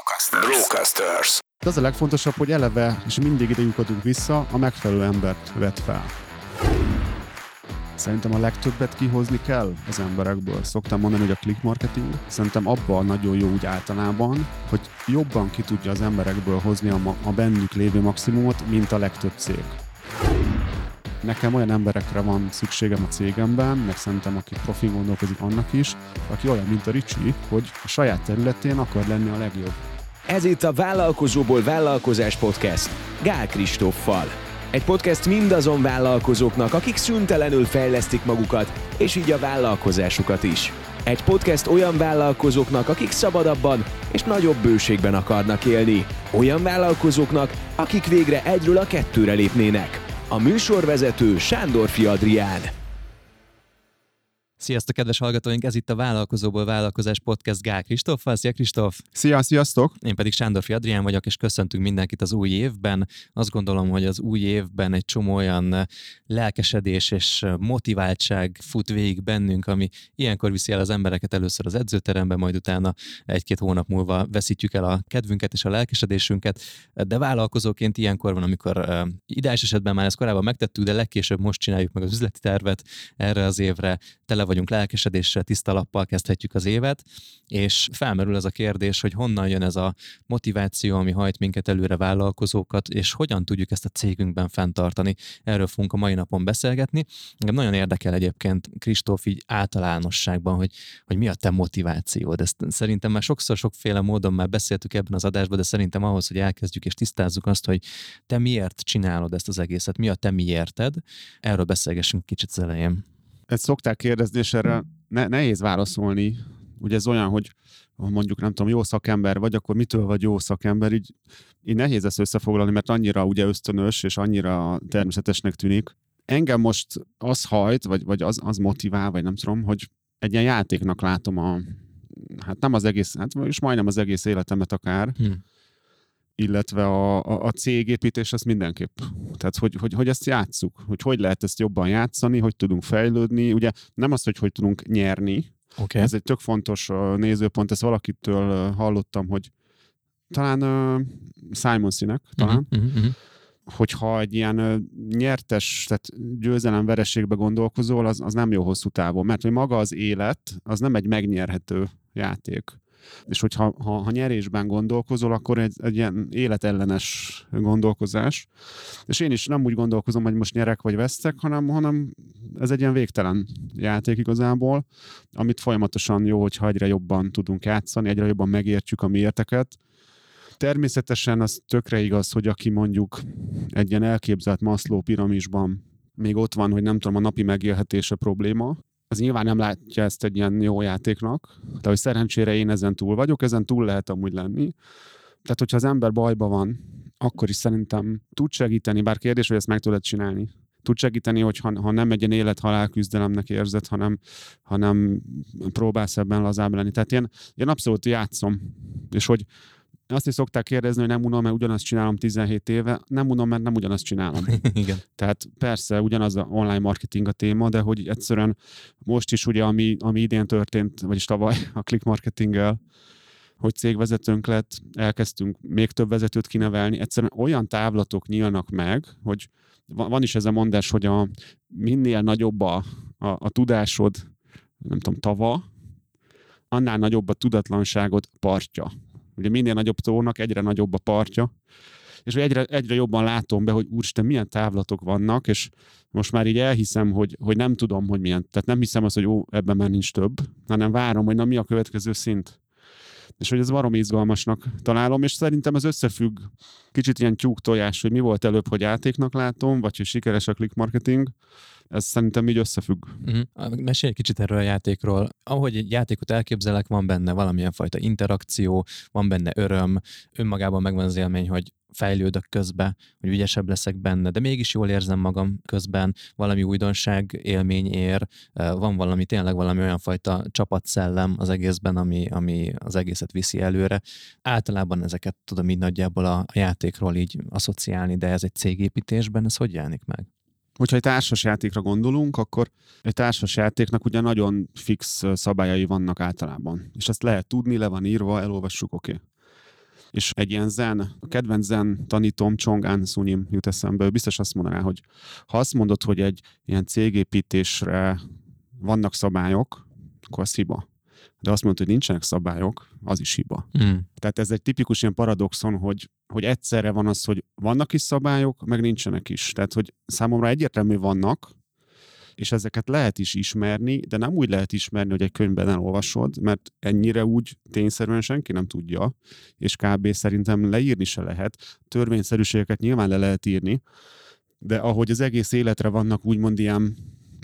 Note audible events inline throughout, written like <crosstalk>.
Brocasters. Brocasters. Az a legfontosabb, hogy eleve, és mindig ide lyukadunk vissza, a megfelelő embert vet fel. Szerintem a legtöbbet kihozni kell az emberekből. Szoktam mondani, hogy a click marketing szerintem abban nagyon jó úgy általában, hogy jobban ki tudja az emberekből hozni a, ma- a bennük lévő maximumot, mint a legtöbb cég. Nekem olyan emberekre van szükségem a cégemben, meg szerintem aki profi gondolkozik annak is, aki olyan, mint a Ricsi, hogy a saját területén akar lenni a legjobb. Ez itt a Vállalkozóból Vállalkozás Podcast Gál Kristóffal. Egy podcast mindazon vállalkozóknak, akik szüntelenül fejlesztik magukat, és így a vállalkozásukat is. Egy podcast olyan vállalkozóknak, akik szabadabban és nagyobb bőségben akarnak élni. Olyan vállalkozóknak, akik végre egyről a kettőre lépnének. A műsorvezető Sándorfi Adrián. Sziasztok, kedves hallgatóink! Ez itt a Vállalkozóból Vállalkozás Podcast Gál Kristóffal. Szia Kristóf! Szia, sziasztok! Én pedig Sándorfi Adrián vagyok, és köszöntünk mindenkit az új évben. Azt gondolom, hogy az új évben egy csomó olyan lelkesedés és motiváltság fut végig bennünk, ami ilyenkor viszi el az embereket először az edzőterembe, majd utána egy-két hónap múlva veszítjük el a kedvünket és a lelkesedésünket. De vállalkozóként ilyenkor van, amikor ideális esetben már ezt korábban megtettük, de legkésőbb most csináljuk meg az üzleti tervet erre az évre. Tele vagyunk lelkesedéssel, tiszta lappal kezdhetjük az évet, és felmerül ez a kérdés, hogy honnan jön ez a motiváció, ami hajt minket előre vállalkozókat, és hogyan tudjuk ezt a cégünkben fenntartani. Erről fogunk a mai napon beszélgetni. Engem nagyon érdekel egyébként, Kristóf, így általánosságban, hogy, hogy mi a te motivációd. Ezt szerintem már sokszor, sokféle módon már beszéltük ebben az adásban, de szerintem ahhoz, hogy elkezdjük és tisztázzuk azt, hogy te miért csinálod ezt az egészet, mi a te miérted, erről beszélgessünk kicsit az elején ezt szokták kérdezni, és erre ne, nehéz válaszolni. Ugye ez olyan, hogy mondjuk nem tudom, jó szakember vagy, akkor mitől vagy jó szakember, így, így nehéz ezt összefoglalni, mert annyira ugye ösztönös, és annyira természetesnek tűnik. Engem most az hajt, vagy, vagy az, az motivál, vagy nem tudom, hogy egy ilyen játéknak látom a, hát nem az egész, hát és majdnem az egész életemet akár, hmm illetve a, a, a cégépítés az mindenképp. Tehát, hogy, hogy, hogy ezt játsszuk, hogy hogy lehet ezt jobban játszani, hogy tudunk fejlődni. Ugye nem az, hogy hogy tudunk nyerni, okay. ez egy tök fontos nézőpont, ezt valakitől hallottam, hogy talán uh, Simon Sinek, talán, uh-huh, uh-huh. hogyha egy ilyen uh, nyertes, tehát győzelem-vereségbe gondolkozol, az, az nem jó hosszú távon, mert hogy maga az élet, az nem egy megnyerhető játék. És hogyha ha, ha nyerésben gondolkozol, akkor egy, egy ilyen életellenes gondolkozás. És én is nem úgy gondolkozom, hogy most nyerek vagy vesztek, hanem, hanem ez egy ilyen végtelen játék igazából, amit folyamatosan jó, hogyha egyre jobban tudunk játszani, egyre jobban megértjük a miérteket. Természetesen az tökre igaz, hogy aki mondjuk egy ilyen elképzelt Maslow piramisban még ott van, hogy nem tudom, a napi megélhetése probléma, az nyilván nem látja ezt egy ilyen jó játéknak, de hogy szerencsére én ezen túl vagyok, ezen túl lehet amúgy lenni. Tehát, hogyha az ember bajba van, akkor is szerintem tud segíteni, bár kérdés, hogy ezt meg tudod csinálni. Tud segíteni, hogy ha, ha nem egy ilyen élet-halál küzdelemnek érzed, hanem, hanem próbálsz ebben lazább lenni. Tehát én, én abszolút játszom. És hogy azt is szokták kérdezni, hogy nem unom, mert ugyanazt csinálom 17 éve. Nem unom, mert nem ugyanazt csinálom. <laughs> Igen. Tehát persze ugyanaz a online marketing a téma, de hogy egyszerűen most is ugye, ami, ami idén történt, vagyis tavaly <laughs> a click marketinggel, hogy cégvezetőnk lett, elkezdtünk még több vezetőt kinevelni, egyszerűen olyan távlatok nyílnak meg, hogy van is ez a mondás, hogy a, minél nagyobb a, a, a tudásod, nem tudom, tava, annál nagyobb a tudatlanságod partja. Ugye minél nagyobb tónak, egyre nagyobb a partja, és egyre, egyre jobban látom be, hogy úristen, milyen távlatok vannak, és most már így elhiszem, hogy, hogy nem tudom, hogy milyen. Tehát nem hiszem azt, hogy ó, ebben már nincs több, hanem várom, hogy na mi a következő szint. És hogy ez barom izgalmasnak találom, és szerintem ez összefügg kicsit ilyen tyúk tojás, hogy mi volt előbb, hogy játéknak látom, vagy hogy sikeres a click marketing, ez szerintem így összefügg. Uh-huh. Mesélj egy kicsit erről a játékról. Ahogy egy játékot elképzelek, van benne valamilyen fajta interakció, van benne öröm, önmagában megvan az élmény, hogy fejlődök közbe, hogy ügyesebb leszek benne, de mégis jól érzem magam közben, valami újdonság élmény ér, van valami, tényleg valami olyan fajta csapatszellem az egészben, ami, ami az egészet viszi előre. Általában ezeket tudom így nagyjából a, játékról így asszociálni, de ez egy cégépítésben, ez hogy jelenik meg? Hogyha egy társas játékra gondolunk, akkor egy társas játéknak ugye nagyon fix szabályai vannak általában. És ezt lehet tudni, le van írva, elolvassuk, oké. Okay. És egy ilyen zen, a kedvenc zen tanítom Chong An Sunim jut eszembe, ő biztos azt mondaná, hogy ha azt mondod, hogy egy ilyen cégépítésre vannak szabályok, akkor az hiba. De azt mondod, hogy nincsenek szabályok, az is hiba. Mm. Tehát ez egy tipikus ilyen paradoxon, hogy, hogy egyszerre van az, hogy vannak is szabályok, meg nincsenek is. Tehát, hogy számomra egyértelmű vannak, és ezeket lehet is ismerni, de nem úgy lehet ismerni, hogy egy könyvben elolvasod, mert ennyire úgy tényszerűen senki nem tudja, és kb. szerintem leírni se lehet. Törvényszerűségeket nyilván le lehet írni, de ahogy az egész életre vannak úgymond ilyen,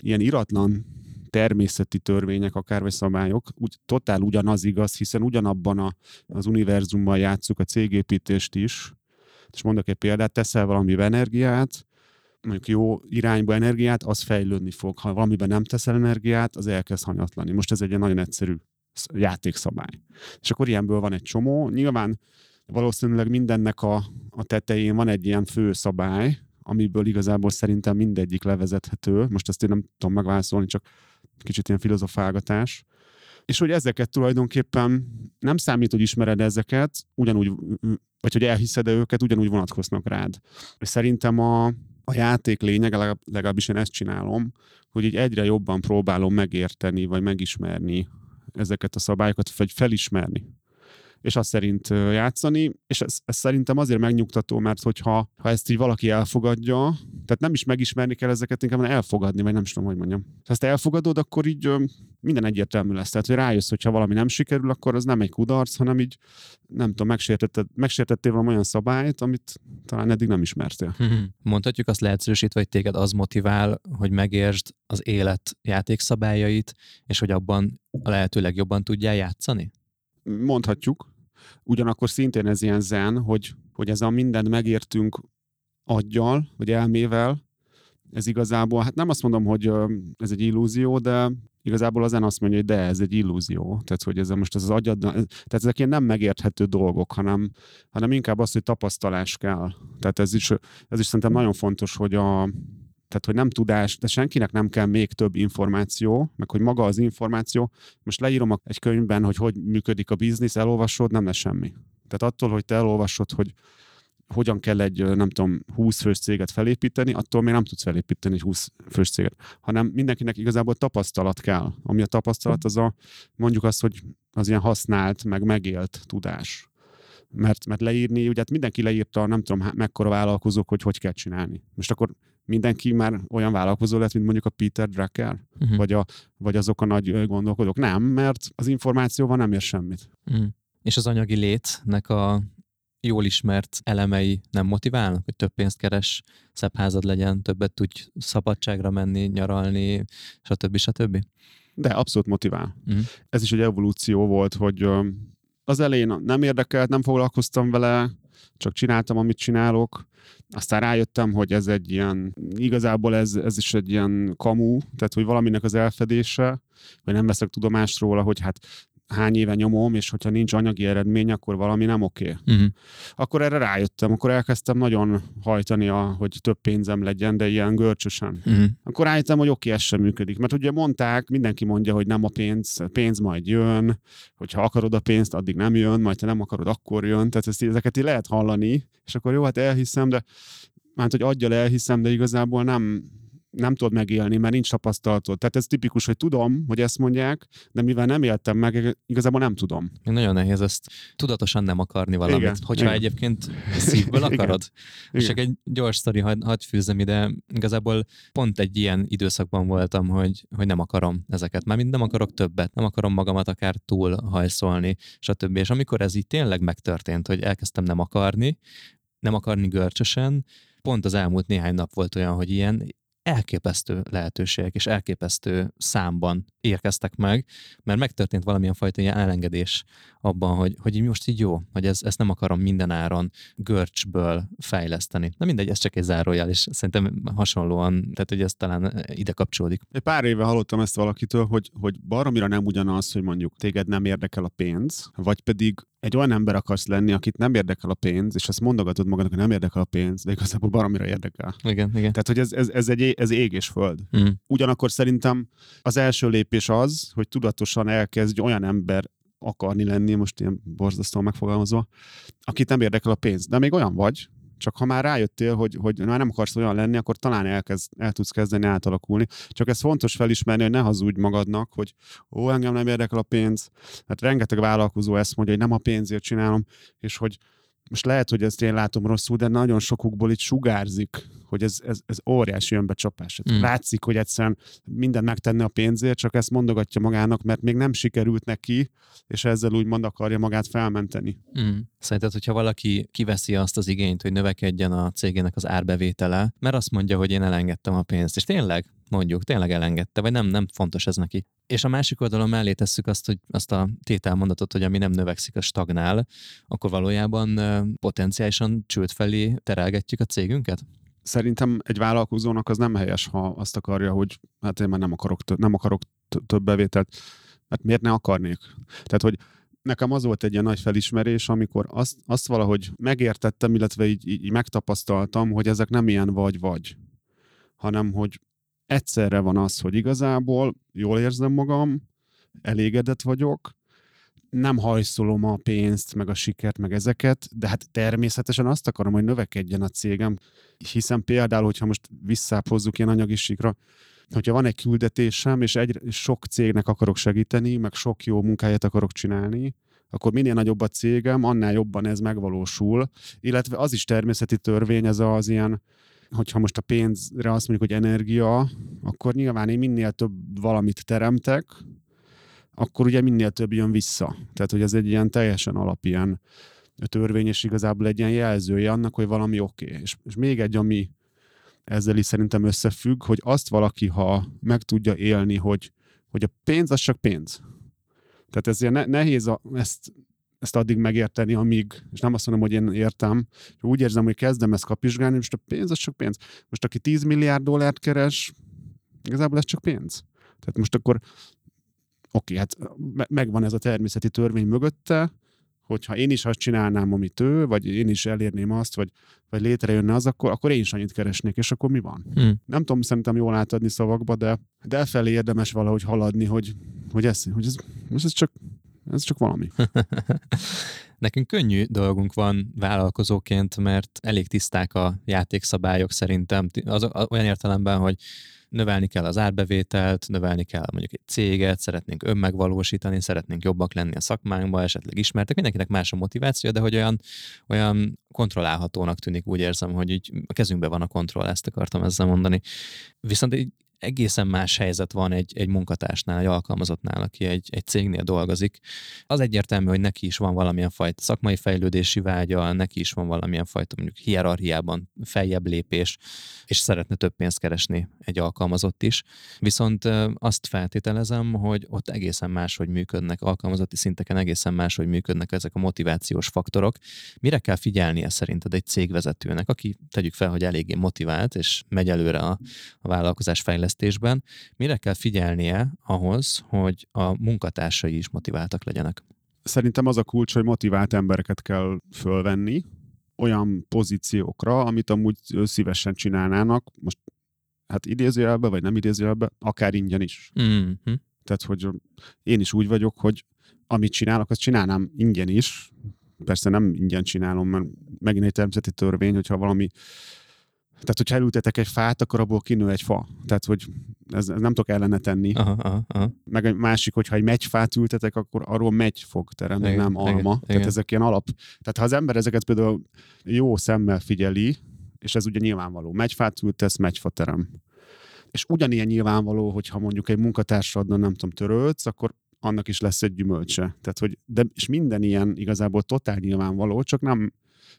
ilyen iratlan természeti törvények, akár vagy szabályok, úgy totál ugyanaz igaz, hiszen ugyanabban a, az univerzumban játszuk a cégépítést is. És mondok egy példát, teszel valami energiát, mondjuk jó irányba energiát, az fejlődni fog. Ha valamiben nem teszel energiát, az elkezd hanyatlani. Most ez egy nagyon egyszerű sz- játékszabály. És akkor ilyenből van egy csomó. Nyilván valószínűleg mindennek a, a tetején van egy ilyen fő szabály, amiből igazából szerintem mindegyik levezethető. Most ezt én nem tudom megválaszolni, csak kicsit ilyen filozofálgatás. És hogy ezeket tulajdonképpen nem számít, hogy ismered ezeket, ugyanúgy, vagy hogy elhiszed őket, ugyanúgy vonatkoznak rád. És szerintem a, a játék lényege, legalább- legalábbis én ezt csinálom, hogy így egyre jobban próbálom megérteni, vagy megismerni ezeket a szabályokat, vagy felismerni és azt szerint játszani, és ez, ez szerintem azért megnyugtató, mert hogyha ha ezt így valaki elfogadja, tehát nem is megismerni kell ezeket, inkább elfogadni, vagy nem is tudom, hogy mondjam. Ha ezt elfogadod, akkor így minden egyértelmű lesz. Tehát, hogy rájössz, hogyha valami nem sikerül, akkor az nem egy kudarc, hanem így, nem tudom, megsértetted, megsértettél valami olyan szabályt, amit talán eddig nem ismertél. <laughs> Mondhatjuk azt leegyszerűsítve, hogy téged az motivál, hogy megértsd az élet játékszabályait, és hogy abban a lehető legjobban tudjál játszani? mondhatjuk. Ugyanakkor szintén ez ilyen zen, hogy, hogy ez a mindent megértünk aggyal, vagy elmével, ez igazából, hát nem azt mondom, hogy ez egy illúzió, de igazából az azt mondja, hogy de, ez egy illúzió. Tehát, hogy ez most ez az agyad, tehát ezek ilyen nem megérthető dolgok, hanem, hanem inkább az, hogy tapasztalás kell. Tehát ez is, ez is szerintem nagyon fontos, hogy a, tehát, hogy nem tudás, de senkinek nem kell még több információ, meg hogy maga az információ, most leírom egy könyvben, hogy hogy működik a biznisz, elolvasod, nem lesz semmi. Tehát attól, hogy te elolvasod, hogy hogyan kell egy, nem tudom, 20 fős céget felépíteni, attól még nem tudsz felépíteni egy 20 fős céget. Hanem mindenkinek igazából tapasztalat kell. Ami a tapasztalat, az a, mondjuk azt, hogy az ilyen használt, meg megélt tudás. Mert, mert leírni, ugye hát mindenki leírta, nem tudom, mekkora vállalkozók, hogy hogy kell csinálni. Most akkor mindenki már olyan vállalkozó lett, mint mondjuk a Peter Drucker, Uh-huh. vagy, a, vagy azok a nagy gondolkodók. Nem, mert az információval nem ér semmit. Mm. És az anyagi létnek a jól ismert elemei nem motiválnak, hogy több pénzt keres, szebb házad legyen, többet tudj szabadságra menni, nyaralni, stb. stb. De abszolút motivál. Mhm. Ez is egy evolúció volt, hogy az elején nem érdekelt, nem foglalkoztam vele, csak csináltam, amit csinálok. Aztán rájöttem, hogy ez egy ilyen, igazából ez, ez is egy ilyen kamu, tehát hogy valaminek az elfedése, vagy nem veszek tudomást róla, hogy hát hány éve nyomom, és hogyha nincs anyagi eredmény, akkor valami nem oké. Uh-huh. Akkor erre rájöttem, akkor elkezdtem nagyon hajtani, a, hogy több pénzem legyen, de ilyen görcsösen. Uh-huh. Akkor rájöttem, hogy oké, ez sem működik. Mert ugye mondták, mindenki mondja, hogy nem a pénz, pénz majd jön, hogyha akarod a pénzt, addig nem jön, majd ha nem akarod, akkor jön. Tehát ezt, ezeket így lehet hallani, és akkor jó, hát elhiszem, de hát, hogy adjal elhiszem, de igazából nem, nem tudod megélni, mert nincs tapasztalatod. Tehát ez tipikus, hogy tudom, hogy ezt mondják, de mivel nem éltem meg, igazából nem tudom. Nagyon nehéz ezt tudatosan nem akarni valamit. Igen, Hogyha igen. egyébként szívből <laughs> Igen, akarod. És Igen. csak egy gyors sztori, hadd had fűzzem ide. Igazából pont egy ilyen időszakban voltam, hogy, hogy nem akarom ezeket. Mármint nem akarok többet, nem akarom magamat akár túl hajszolni, stb. És amikor ez így tényleg megtörtént, hogy elkezdtem nem akarni, nem akarni görcsösen, pont az elmúlt néhány nap volt olyan, hogy ilyen elképesztő lehetőségek és elképesztő számban érkeztek meg, mert megtörtént valamilyen fajta ilyen elengedés abban, hogy, hogy így most így jó, hogy ez, ezt nem akarom minden áron görcsből fejleszteni. Na mindegy, ez csak egy zárójel, és szerintem hasonlóan, tehát hogy ez talán ide kapcsolódik. Egy pár éve hallottam ezt valakitől, hogy, hogy baromira nem ugyanaz, hogy mondjuk téged nem érdekel a pénz, vagy pedig egy olyan ember akarsz lenni, akit nem érdekel a pénz, és azt mondogatod magadnak, hogy nem érdekel a pénz, de igazából baromira érdekel. Igen, igen. Tehát, hogy ez, ez, ez, egy, ez ég és föld. Mm. Ugyanakkor szerintem az első lépés az, hogy tudatosan elkezdj olyan ember akarni lenni, most ilyen borzasztóan megfogalmazva, akit nem érdekel a pénz. De még olyan vagy, csak ha már rájöttél, hogy, hogy már nem akarsz olyan lenni, akkor talán elkezd, el tudsz kezdeni átalakulni. Csak ez fontos felismerni, hogy ne hazudj magadnak, hogy ó, engem nem érdekel a pénz. Hát rengeteg vállalkozó ezt mondja, hogy nem a pénzért csinálom, és hogy most lehet, hogy ezt én látom rosszul, de nagyon sokukból itt sugárzik, hogy ez, ez, ez óriási önbecsapás. Mm. Látszik, hogy egyszerűen mindent megtenne a pénzért, csak ezt mondogatja magának, mert még nem sikerült neki, és ezzel úgy mond akarja magát felmenteni. Mm. Szerinted, hogyha valaki kiveszi azt az igényt, hogy növekedjen a cégének az árbevétele, mert azt mondja, hogy én elengedtem a pénzt, és tényleg mondjuk, tényleg elengedte, vagy nem, nem fontos ez neki. És a másik oldalon mellé tesszük azt, hogy azt a tételmondatot, hogy ami nem növekszik, a stagnál, akkor valójában potenciálisan csőd felé terelgetjük a cégünket? Szerintem egy vállalkozónak az nem helyes, ha azt akarja, hogy hát én már nem akarok, tö- nem akarok több bevételt. Hát miért ne akarnék? Tehát, hogy nekem az volt egy ilyen nagy felismerés, amikor azt, azt valahogy megértettem, illetve így, így megtapasztaltam, hogy ezek nem ilyen vagy-vagy, hanem hogy egyszerre van az, hogy igazából jól érzem magam, elégedett vagyok, nem hajszolom a pénzt, meg a sikert, meg ezeket, de hát természetesen azt akarom, hogy növekedjen a cégem, hiszen például, hogyha most visszápozzuk ilyen anyagi sikra, hogyha van egy küldetésem, és egy sok cégnek akarok segíteni, meg sok jó munkáját akarok csinálni, akkor minél nagyobb a cégem, annál jobban ez megvalósul, illetve az is természeti törvény, ez az ilyen hogyha most a pénzre azt mondjuk, hogy energia, akkor nyilván én minél több valamit teremtek, akkor ugye minél több jön vissza. Tehát, hogy ez egy ilyen teljesen alapilyen törvény, és igazából egy ilyen jelzője annak, hogy valami oké. Okay. És, és még egy, ami ezzel is szerintem összefügg, hogy azt valaki, ha meg tudja élni, hogy, hogy a pénz az csak pénz. Tehát ez ilyen ne, nehéz a, ezt ezt addig megérteni, amíg, és nem azt mondom, hogy én értem, úgy érzem, hogy kezdem ezt kapizsgálni, most a pénz az csak pénz. Most aki 10 milliárd dollárt keres, igazából ez csak pénz. Tehát most akkor oké, hát megvan ez a természeti törvény mögötte, hogyha én is azt csinálnám, amit ő, vagy én is elérném azt, vagy, vagy létrejönne az, akkor, akkor én is annyit keresnék, és akkor mi van? Hmm. Nem tudom szerintem jól átadni szavakba, de, de elfelé érdemes valahogy haladni, hogy, hogy, ez, hogy ez, ez csak ez csak valami. <laughs> Nekünk könnyű dolgunk van vállalkozóként, mert elég tiszták a játékszabályok szerintem, az, olyan értelemben, hogy növelni kell az árbevételt, növelni kell mondjuk egy céget, szeretnénk önmegvalósítani, szeretnénk jobbak lenni a szakmánkba, esetleg ismertek, mindenkinek más a motiváció, de hogy olyan, olyan kontrollálhatónak tűnik, úgy érzem, hogy így a kezünkben van a kontroll, ezt akartam ezzel mondani. Viszont így egészen más helyzet van egy, egy munkatársnál, egy alkalmazottnál, aki egy, egy cégnél dolgozik. Az egyértelmű, hogy neki is van valamilyen fajta szakmai fejlődési vágya, neki is van valamilyen fajta mondjuk hierarchiában feljebb lépés, és szeretne több pénzt keresni egy alkalmazott is. Viszont azt feltételezem, hogy ott egészen más, hogy működnek, alkalmazotti szinteken egészen más, hogy működnek ezek a motivációs faktorok. Mire kell figyelnie szerinted egy cégvezetőnek, aki tegyük fel, hogy eléggé motivált, és megy előre a, a vállalkozás fejlesztésében, fejlesztésben, mire kell figyelnie ahhoz, hogy a munkatársai is motiváltak legyenek? Szerintem az a kulcs, hogy motivált embereket kell fölvenni olyan pozíciókra, amit amúgy szívesen csinálnának, most hát idézőjelbe, vagy nem idézőjelbe, akár ingyen is. Mm-hmm. Tehát, hogy én is úgy vagyok, hogy amit csinálok, azt csinálnám ingyen is. Persze nem ingyen csinálom, mert megint egy természeti törvény, hogyha valami tehát, hogyha elültetek egy fát, akkor abból kinő egy fa. Tehát, hogy ez, ez nem tudok ellene tenni. Aha, aha, aha. Meg egy másik, hogyha egy megyfát ültetek, akkor arról megy fog teremni, nem alma. Igen, Tehát igen. ezek ilyen alap. Tehát ha az ember ezeket például jó szemmel figyeli, és ez ugye nyilvánvaló, megyfát ültesz, megyfa terem. És ugyanilyen nyilvánvaló, hogyha mondjuk egy munkatársadnak nem tudom, törölsz, akkor annak is lesz egy gyümölcse. Tehát, hogy, de, és minden ilyen igazából totál nyilvánvaló, csak nem,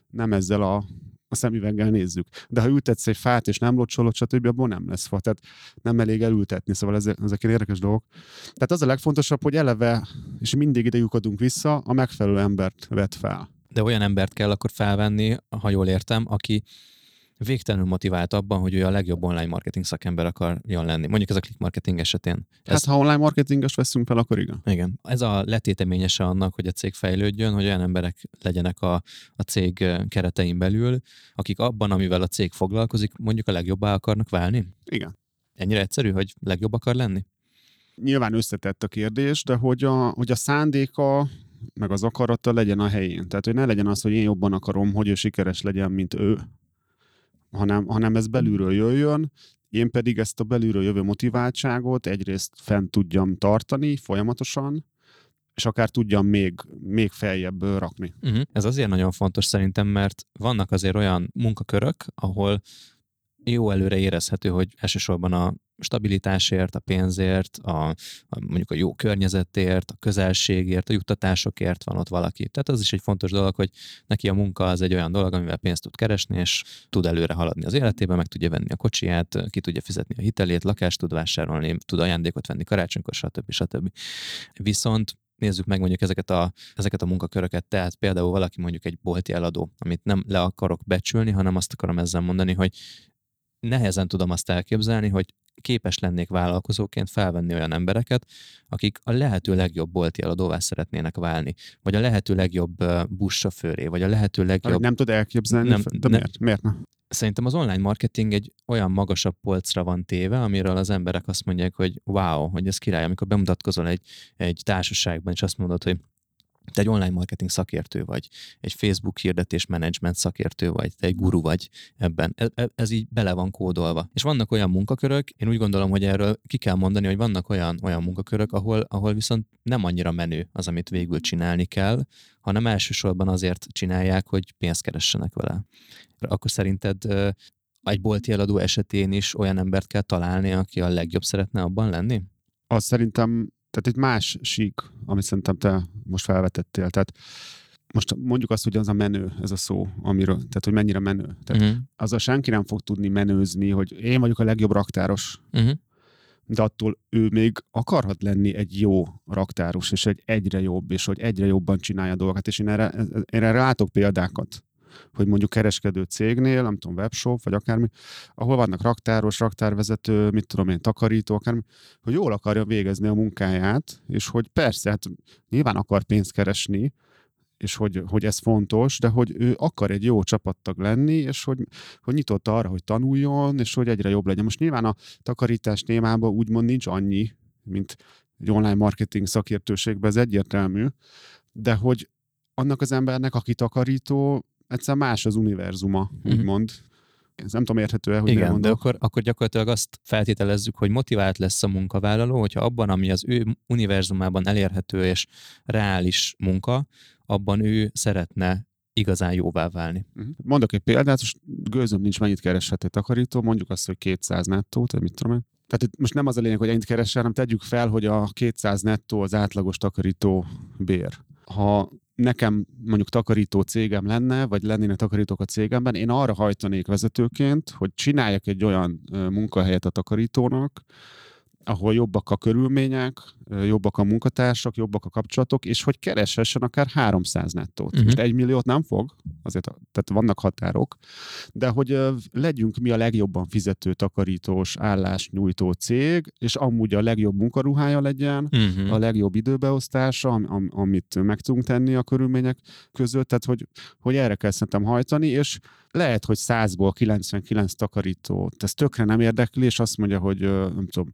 nem ezzel a a szemüveggel nézzük. De ha ültetsz egy fát, és nem locsolod, stb., abból nem lesz fa. Tehát nem elég elültetni, szóval ezek, ezek érdekes dolgok. Tehát az a legfontosabb, hogy eleve, és mindig ide lyukadunk vissza, a megfelelő embert vet fel. De olyan embert kell akkor felvenni, ha jól értem, aki végtelenül motivált abban, hogy ő a legjobb online marketing szakember akarjon lenni. Mondjuk ez a click marketing esetén. Ez... Hát ha online marketinges veszünk fel, akkor igen. Igen. Ez a letéteményese annak, hogy a cég fejlődjön, hogy olyan emberek legyenek a, a cég keretein belül, akik abban, amivel a cég foglalkozik, mondjuk a legjobbá akarnak válni? Igen. Ennyire egyszerű, hogy legjobb akar lenni? nyilván összetett a kérdés, de hogy a, hogy a szándéka meg az akarata legyen a helyén. Tehát, hogy ne legyen az, hogy én jobban akarom, hogy ő sikeres legyen, mint ő, hanem, hanem ez belülről jöjjön, én pedig ezt a belülről jövő motiváltságot egyrészt fent tudjam tartani folyamatosan, és akár tudjam még, még feljebb rakni. Uh-huh. Ez azért nagyon fontos szerintem, mert vannak azért olyan munkakörök, ahol jó előre érezhető, hogy elsősorban a stabilitásért, a pénzért, a, a mondjuk a jó környezetért, a közelségért, a juttatásokért van ott valaki. Tehát az is egy fontos dolog, hogy neki a munka az egy olyan dolog, amivel pénzt tud keresni, és tud előre haladni az életében, meg tudja venni a kocsiját, ki tudja fizetni a hitelét, lakást tud vásárolni, tud ajándékot venni karácsonykor, stb. stb. Viszont nézzük meg mondjuk ezeket a, ezeket a munkaköröket, tehát például valaki mondjuk egy bolti eladó, amit nem le akarok becsülni, hanem azt akarom ezzel mondani, hogy nehezen tudom azt elképzelni, hogy képes lennék vállalkozóként felvenni olyan embereket, akik a lehető legjobb bolti eladóvá szeretnének válni, vagy a lehető legjobb buszsofőré, vagy a lehető legjobb... Nem tud elképzelni, nem, de nem, miért? miért nem? Szerintem az online marketing egy olyan magasabb polcra van téve, amiről az emberek azt mondják, hogy wow, hogy ez király, amikor bemutatkozol egy, egy társaságban, és azt mondod, hogy te egy online marketing szakértő vagy, egy Facebook hirdetés menedzsment szakértő vagy, te egy guru vagy ebben. Ez, e, ez így bele van kódolva. És vannak olyan munkakörök, én úgy gondolom, hogy erről ki kell mondani, hogy vannak olyan, olyan munkakörök, ahol, ahol viszont nem annyira menő az, amit végül csinálni kell, hanem elsősorban azért csinálják, hogy pénzt keressenek vele. Akkor szerinted egy bolti eladó esetén is olyan embert kell találni, aki a legjobb szeretne abban lenni? Azt szerintem tehát egy más sík, amit szerintem te most felvetettél. Tehát most mondjuk azt, hogy az a menő, ez a szó, amiről, tehát hogy mennyire menő. Tehát uh-huh. azzal senki nem fog tudni menőzni, hogy én vagyok a legjobb raktáros. Uh-huh. De attól ő még akarhat lenni egy jó raktáros, és egy egyre jobb, és hogy egyre jobban csinálja a dolgokat. És én erre, erre látok példákat hogy mondjuk kereskedő cégnél, nem tudom, webshop, vagy akármi, ahol vannak raktáros, raktárvezető, mit tudom én, takarító, akármi, hogy jól akarja végezni a munkáját, és hogy persze, hát nyilván akar pénzt keresni, és hogy, hogy ez fontos, de hogy ő akar egy jó csapattag lenni, és hogy, hogy nyitott arra, hogy tanuljon, és hogy egyre jobb legyen. Most nyilván a takarítás témában úgymond nincs annyi, mint egy online marketing szakértőségben, ez egyértelmű, de hogy annak az embernek, aki takarító, egyszer más az univerzuma, mm-hmm. úgymond. Ez nem tudom érthető-e, hogy Igen, de akkor, akkor gyakorlatilag azt feltételezzük, hogy motivált lesz a munkavállaló, hogyha abban, ami az ő univerzumában elérhető és reális munka, abban ő szeretne igazán jóvá válni. Mhm. Mondok egy példát, most gőzöm nincs, mennyit kereshet egy takarító, mondjuk azt, hogy 200 nettó, vagy mit tudom én. Tehát itt most nem az a lényeg, hogy ennyit keresel, hanem tegyük fel, hogy a 200 nettó az átlagos takarító bér. Ha nekem mondjuk takarító cégem lenne, vagy lennének takarítók a cégemben, én arra hajtanék vezetőként, hogy csináljak egy olyan munkahelyet a takarítónak, ahol jobbak a körülmények, jobbak a munkatársak, jobbak a kapcsolatok, és hogy kereshessen akár 300 nettót. Uh-huh. Most egy milliót nem fog, azért tehát vannak határok, de hogy legyünk mi a legjobban fizető takarítós állásnyújtó cég, és amúgy a legjobb munkaruhája legyen, uh-huh. a legjobb időbeosztása, am, am, amit meg tudunk tenni a körülmények között, tehát hogy, hogy erre kell szerintem hajtani, és lehet, hogy 100-ból 99 takarító, ez tökre nem érdekli, és azt mondja, hogy nem tudom,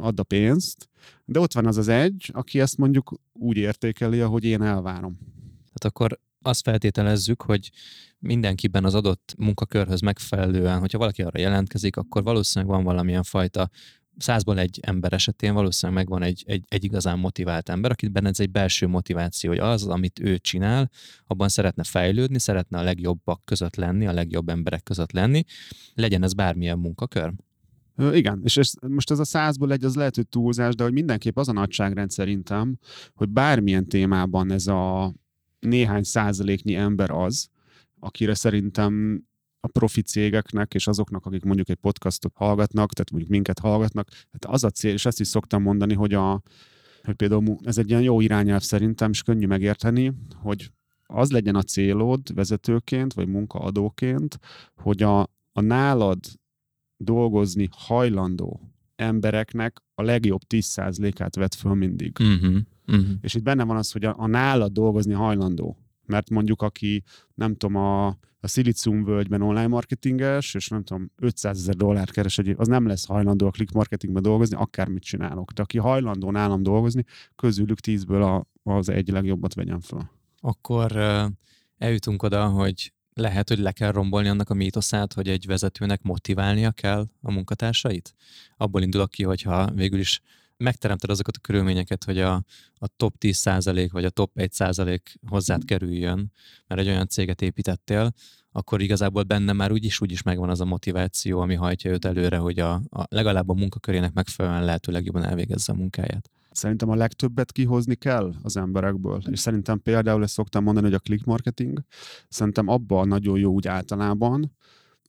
add a pénzt, de ott van az az egy, aki ezt mondjuk úgy értékeli, ahogy én elvárom. Tehát akkor azt feltételezzük, hogy mindenkiben az adott munkakörhöz megfelelően, hogyha valaki arra jelentkezik, akkor valószínűleg van valamilyen fajta százból egy ember esetén valószínűleg megvan egy, egy, egy igazán motivált ember, akiben ez egy belső motiváció, hogy az, amit ő csinál, abban szeretne fejlődni, szeretne a legjobbak között lenni, a legjobb emberek között lenni, legyen ez bármilyen munkakör. Igen, és ez, most ez a százból egy, az lehet, hogy túlzás, de hogy mindenképp az a nagyságrend szerintem, hogy bármilyen témában ez a néhány százaléknyi ember az, akire szerintem a profi cégeknek és azoknak, akik mondjuk egy podcastot hallgatnak, tehát mondjuk minket hallgatnak, tehát az a cél, és ezt is szoktam mondani, hogy, a, hogy például ez egy ilyen jó irányelv szerintem, és könnyű megérteni, hogy az legyen a célod vezetőként, vagy munkaadóként, hogy a, a nálad dolgozni hajlandó embereknek a legjobb 10%-át vett föl mindig. Uh-huh. Uh-huh. És itt benne van az, hogy a, a nálad dolgozni hajlandó Mert mondjuk aki, nem tudom, a, a Silicium völgyben online marketinges, és nem tudom, 500 ezer dollár keres egy, az nem lesz hajlandó a click marketingben dolgozni, akármit csinálok. De aki hajlandó nálam dolgozni, közülük tízből a, az egy legjobbat vegyen fel. Akkor eljutunk oda, hogy lehet, hogy le kell rombolni annak a mítoszát, hogy egy vezetőnek motiválnia kell a munkatársait? Abból indulok ki, hogyha végül is megteremted azokat a körülményeket, hogy a, a top 10% vagy a top 1% hozzád kerüljön, mert egy olyan céget építettél, akkor igazából benne már úgyis úgyis megvan az a motiváció, ami hajtja őt előre, hogy a, a legalább a munkakörének megfelelően lehető legjobban elvégezze a munkáját. Szerintem a legtöbbet kihozni kell az emberekből. És szerintem például ezt szoktam mondani, hogy a click marketing, szerintem abban nagyon jó úgy általában,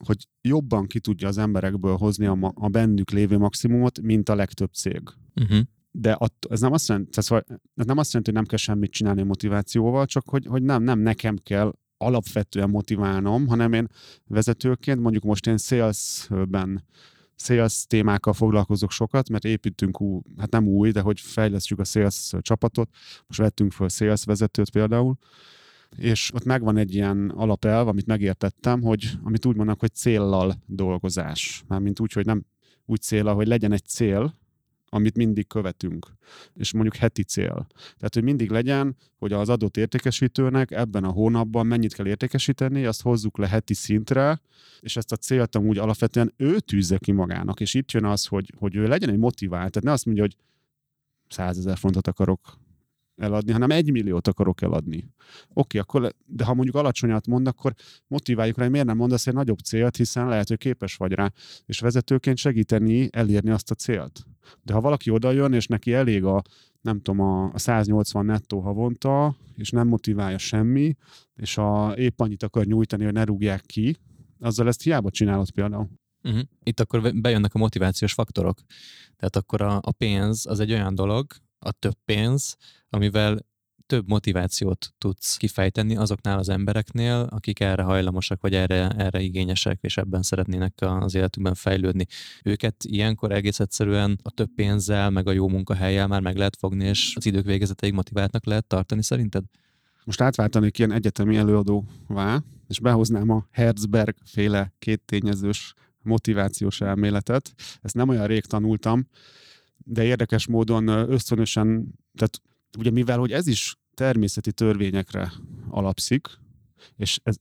hogy jobban ki tudja az emberekből hozni a, a bennük lévő maximumot, mint a legtöbb cég. Uh-huh. De att, ez, nem azt jelenti, ez nem azt jelenti, hogy nem kell semmit csinálni a motivációval, csak hogy, hogy nem, nem nekem kell alapvetően motiválnom, hanem én vezetőként, mondjuk most én salesben sales témákkal foglalkozok sokat, mert építünk, ú, hát nem új, de hogy fejlesztjük a sales csapatot. Most vettünk fel sales vezetőt például, és ott megvan egy ilyen alapelv, amit megértettem, hogy amit úgy mondnak, hogy céllal dolgozás. Mármint úgy, hogy nem úgy célra, hogy legyen egy cél, amit mindig követünk, és mondjuk heti cél. Tehát, hogy mindig legyen, hogy az adott értékesítőnek ebben a hónapban mennyit kell értékesíteni, azt hozzuk le heti szintre, és ezt a célt amúgy alapvetően ő tűzze ki magának, és itt jön az, hogy, hogy ő legyen egy motivált, tehát ne azt mondja, hogy százezer fontot akarok eladni, hanem egy milliót akarok eladni. Oké, akkor, de ha mondjuk alacsonyat mond, akkor motiváljuk rá, hogy miért nem mondasz egy nagyobb célt, hiszen lehet, hogy képes vagy rá, és vezetőként segíteni elérni azt a célt. De ha valaki oda jön, és neki elég a, nem tudom, a 180 nettó havonta, és nem motiválja semmi, és a, épp annyit akar nyújtani, hogy ne rúgják ki, azzal ezt hiába csinálod például. Uh-huh. Itt akkor bejönnek a motivációs faktorok. Tehát akkor a, a pénz az egy olyan dolog, a több pénz, amivel több motivációt tudsz kifejteni azoknál az embereknél, akik erre hajlamosak, vagy erre, erre igényesek, és ebben szeretnének az életükben fejlődni. Őket ilyenkor egész egyszerűen a több pénzzel, meg a jó munkahelyel már meg lehet fogni, és az idők végezeteig motiváltnak lehet tartani szerinted? Most átváltanék ilyen egyetemi előadóvá, és behoznám a Herzberg féle kéttényezős motivációs elméletet. Ezt nem olyan rég tanultam, de érdekes módon ösztönösen, tehát ugye mivel, hogy ez is természeti törvényekre alapszik, és ez,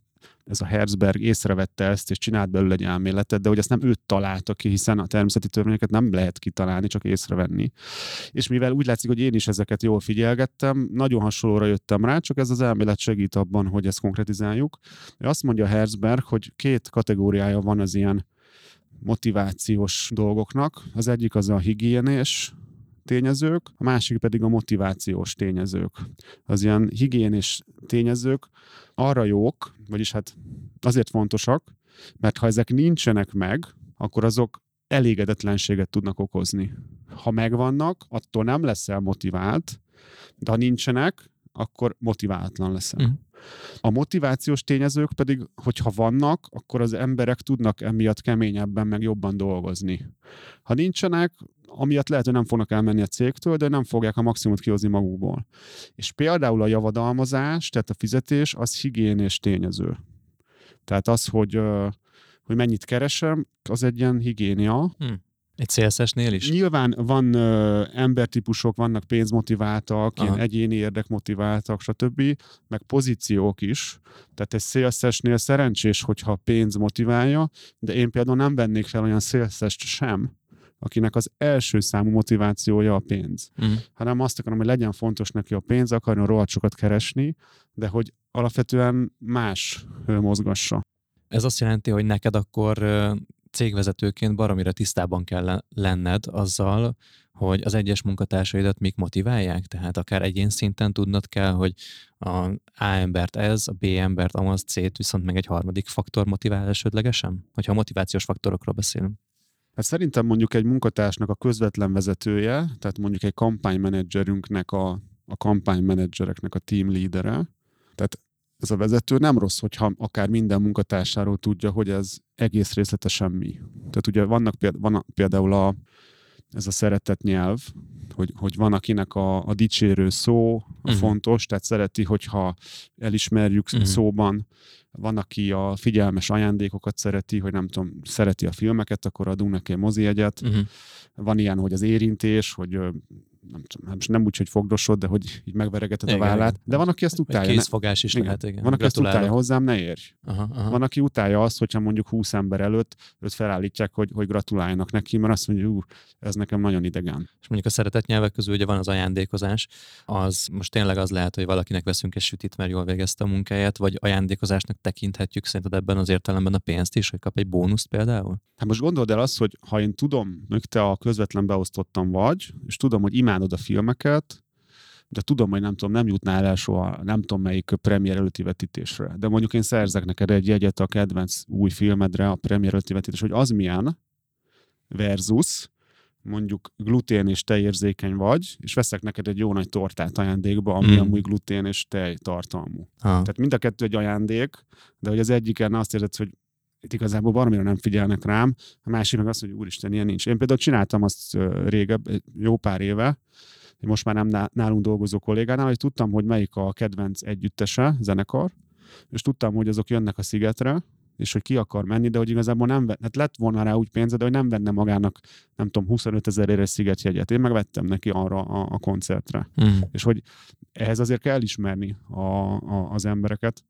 ez a Herzberg észrevette ezt, és csinált belőle egy elméletet, de hogy ezt nem őt találta ki, hiszen a természeti törvényeket nem lehet kitalálni, csak észrevenni. És mivel úgy látszik, hogy én is ezeket jól figyelgettem, nagyon hasonlóra jöttem rá, csak ez az elmélet segít abban, hogy ezt konkretizáljuk. Azt mondja Herzberg, hogy két kategóriája van az ilyen motivációs dolgoknak. Az egyik az a higiénés tényezők, a másik pedig a motivációs tényezők. Az ilyen higiénés tényezők arra jók, vagyis hát azért fontosak, mert ha ezek nincsenek meg, akkor azok elégedetlenséget tudnak okozni. Ha megvannak, attól nem leszel motivált, de ha nincsenek, akkor motiváltlan leszel. Mm. A motivációs tényezők pedig, hogyha vannak, akkor az emberek tudnak emiatt keményebben, meg jobban dolgozni. Ha nincsenek, amiatt lehet, hogy nem fognak elmenni a cégtől, de nem fogják a maximumot kihozni magukból. És például a javadalmazás, tehát a fizetés, az higiénés tényező. Tehát az, hogy, hogy mennyit keresem, az egy ilyen higiénia. Hmm. Egy CSS-nél is? Nyilván van ö, embertípusok, vannak pénzmotiváltak, ilyen egyéni érdekmotiváltak, stb., meg pozíciók is. Tehát egy CSS-nél szerencsés, hogyha pénz motiválja, de én például nem vennék fel olyan CSS-t sem, akinek az első számú motivációja a pénz. Uh-huh. Hanem azt akarom, hogy legyen fontos neki a pénz, akarjon rohadt sokat keresni, de hogy alapvetően más mozgassa. Ez azt jelenti, hogy neked akkor cégvezetőként baromira tisztában kell lenned azzal, hogy az egyes munkatársaidat mik motiválják, tehát akár egyén szinten tudnod kell, hogy a A embert ez, a B embert amaz, C-t viszont meg egy harmadik faktor motivál esetlegesen, hogyha motivációs faktorokról beszélünk. Hát szerintem mondjuk egy munkatársnak a közvetlen vezetője, tehát mondjuk egy kampánymenedzserünknek a, a kampánymenedzsereknek a team leadere, ez a vezető nem rossz, hogyha akár minden munkatársáról tudja, hogy ez egész részletesen mi. Tehát ugye vannak például a ez a szeretett nyelv, hogy, hogy van akinek a, a dicsérő szó a Mhm. fontos, tehát szereti, hogyha elismerjük Mhm. szóban, van, aki a figyelmes ajándékokat szereti, hogy nem tudom, szereti a filmeket, akkor adunk neki egy mozijegyet. Uh-huh. Van ilyen, hogy az érintés, hogy nem, nem, nem úgy, hogy fogdosod, de hogy így megveregeted a Igen, vállát. igen. De van, aki ezt utálja. Ne, kézfogás is igen. lehet, igen. van, aki ezt utálja hozzám, ne érj. Aha, aha. Van, aki utálja azt, hogyha mondjuk 20 ember előtt őt felállítják, hogy, hogy gratuláljanak neki, mert azt mondja, hogy ez nekem nagyon idegen. És mondjuk a szeretett nyelvek közül ugye van az ajándékozás, az most tényleg az lehet, hogy valakinek veszünk egy sütit, mert jól végezte a munkáját, vagy ajándékozásnak tekinthetjük szerinted ebben az értelemben a pénzt is, hogy kap egy bónuszt például? Hát most gondold el azt, hogy ha én tudom, hogy te a közvetlen beosztottam vagy, és tudom, hogy imádod a filmeket, de tudom, hogy nem tudom, nem jutnál el soha, nem tudom melyik premier előtti vetítésre. De mondjuk én szerzek neked egy jegyet a kedvenc új filmedre, a premier előtti vetítés, hogy az milyen versus mondjuk glutén és tejérzékeny vagy, és veszek neked egy jó nagy tortát ajándékba, ami Mm. amúgy glutén és tej tartalmú. Ha. Tehát mind a kettő egy ajándék, de hogy az egyiken azt érzed, hogy itt igazából baromira nem figyelnek rám, a másik meg azt, hogy úristen, ilyen nincs. Én például csináltam azt régebb, egy jó pár éve, hogy most már nem ná- nálunk dolgozó kollégánál, hogy tudtam, hogy melyik a kedvenc együttese, zenekar, és tudtam, hogy azok jönnek a szigetre, és hogy ki akar menni, de hogy igazából nem hát lett volna rá úgy pénze, de hogy nem venne magának, nem tudom, 25 ezer éres szigetjegyet. Én megvettem neki arra a, a koncertre Mm. és hogy ehhez azért kell ismerni a, a, az embereket.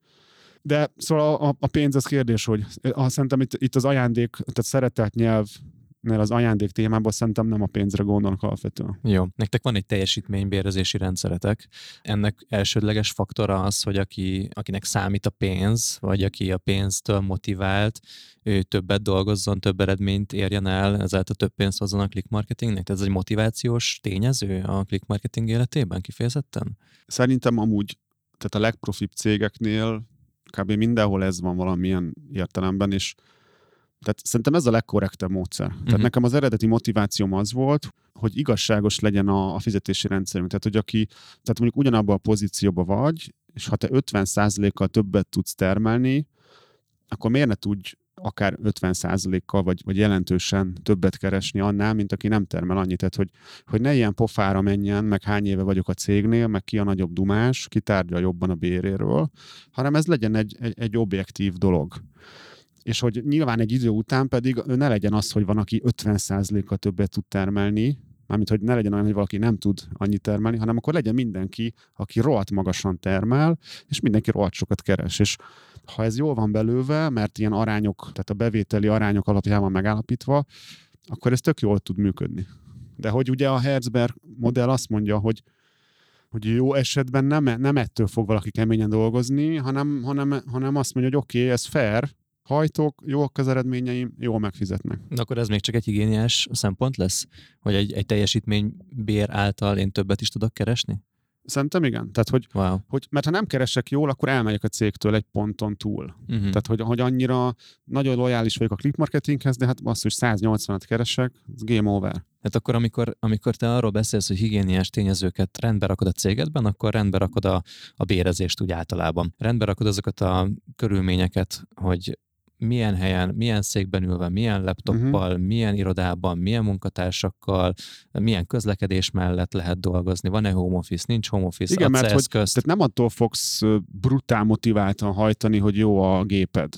De szóval a, a pénz az kérdés, hogy azt szerintem itt, itt az ajándék, tehát szeretett nyelvnél az ajándék témában szerintem nem a pénzre gondolnak alapvetően. Jó. Nektek van egy teljesítménybérezési rendszeretek. Ennek elsődleges faktora az, hogy aki, akinek számít a pénz, vagy aki a pénztől motivált, ő többet dolgozzon, több eredményt érjen el, ezáltal több pénzt hozzon a click marketingnek. Tehát ez egy motivációs tényező a click marketing életében kifejezetten? Szerintem amúgy, tehát a legprofibb cégeknél kb. mindenhol ez van valamilyen értelemben, és tehát szerintem ez a legkorrektebb módszer. Tehát Mhm. nekem az eredeti motivációm az volt, hogy igazságos legyen a, a fizetési rendszerünk. Tehát, hogy aki, tehát mondjuk ugyanabban a pozícióban vagy, és ha te 50%-kal többet tudsz termelni, akkor miért ne tudj akár 50%-kal, vagy, vagy jelentősen többet keresni annál, mint aki nem termel annyit. Tehát, hogy, hogy ne ilyen pofára menjen, meg hány éve vagyok a cégnél, meg ki a nagyobb dumás, ki tárgya jobban a béréről, hanem ez legyen egy, egy, egy objektív dolog. És hogy nyilván egy idő után pedig ne legyen az, hogy van, aki 50%-kal többet tud termelni, mármint, hogy ne legyen olyan, hogy valaki nem tud annyit termelni, hanem akkor legyen mindenki, aki rohadt magasan termel, és mindenki rohadt sokat keres. És ha ez jól van belőve, mert ilyen arányok, tehát a bevételi arányok alapján van megállapítva, akkor ez tök jól tud működni. De hogy ugye a Herzberg modell azt mondja, hogy hogy jó esetben nem, nem ettől fog valaki keményen dolgozni, hanem, hanem, hanem azt mondja, hogy oké, okay, ez fair, hajtok, jók az eredményeim, jól megfizetnek. De akkor ez még csak egy igényes szempont lesz? Hogy egy, egy teljesítménybér által én többet is tudok keresni? Szerintem igen. Tehát, hogy, Wow. hogy mert ha nem keresek jól, akkor elmegyek a cégtől egy ponton túl. Uh-huh. Tehát, hogy, hogy annyira nagyon lojális vagyok a click marketinghez, de hát hogy 180-at keresek, ez game over. Tehát akkor, amikor, amikor te arról beszélsz, hogy higiéniás tényezőket rendbe rakod a cégedben, akkor rendbe rakod a, a bérezést úgy általában. Rendbe rakod azokat a körülményeket, hogy milyen helyen, milyen székben ülve, milyen laptoppal, uh-huh. milyen irodában, milyen munkatársakkal, milyen közlekedés mellett lehet dolgozni, van-e home office, nincs home office, Igen, mert hogy, eszközt. tehát nem attól fogsz brutál motiváltan hajtani, hogy jó a géped.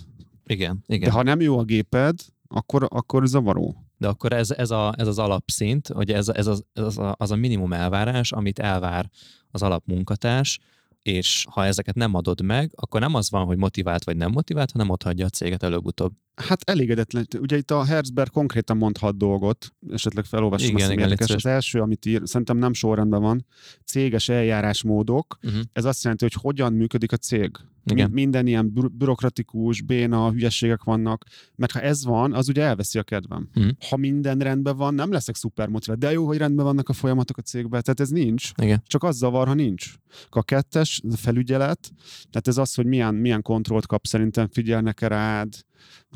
Igen, De igen. ha nem jó a géped, akkor, akkor zavaró. De akkor ez, ez, a, ez az alapszint, hogy ez, ez, az, ez az, a, az a minimum elvárás, amit elvár az alapmunkatárs, és ha ezeket nem adod meg, akkor nem az van, hogy motivált vagy nem motivált, hanem ott hagyja a céget előbb-utóbb. Hát elégedetlen. Ugye itt a Herzberg konkrétan mond hat dolgot, esetleg felolvasom Igen, azt, igen, érdekes. Az első, amit ír, szerintem nem sorrendben van, céges eljárásmódok. Uh-huh. Ez azt jelenti, hogy hogyan működik a cég. Igen. Mi- Minden ilyen bü- bürokratikus, béna, hülyeségek vannak, mert ha ez van, az ugye elveszi a kedvem. Mhm. Ha minden rendben van, nem leszek szuper motivált. De jó, hogy rendben vannak a folyamatok a cégben. Tehát ez nincs. Igen. Csak az zavar, ha nincs. A kettes, a felügyelet, tehát ez az, hogy milyen, milyen kontrollt kap, szerintem figyelnek-e rád.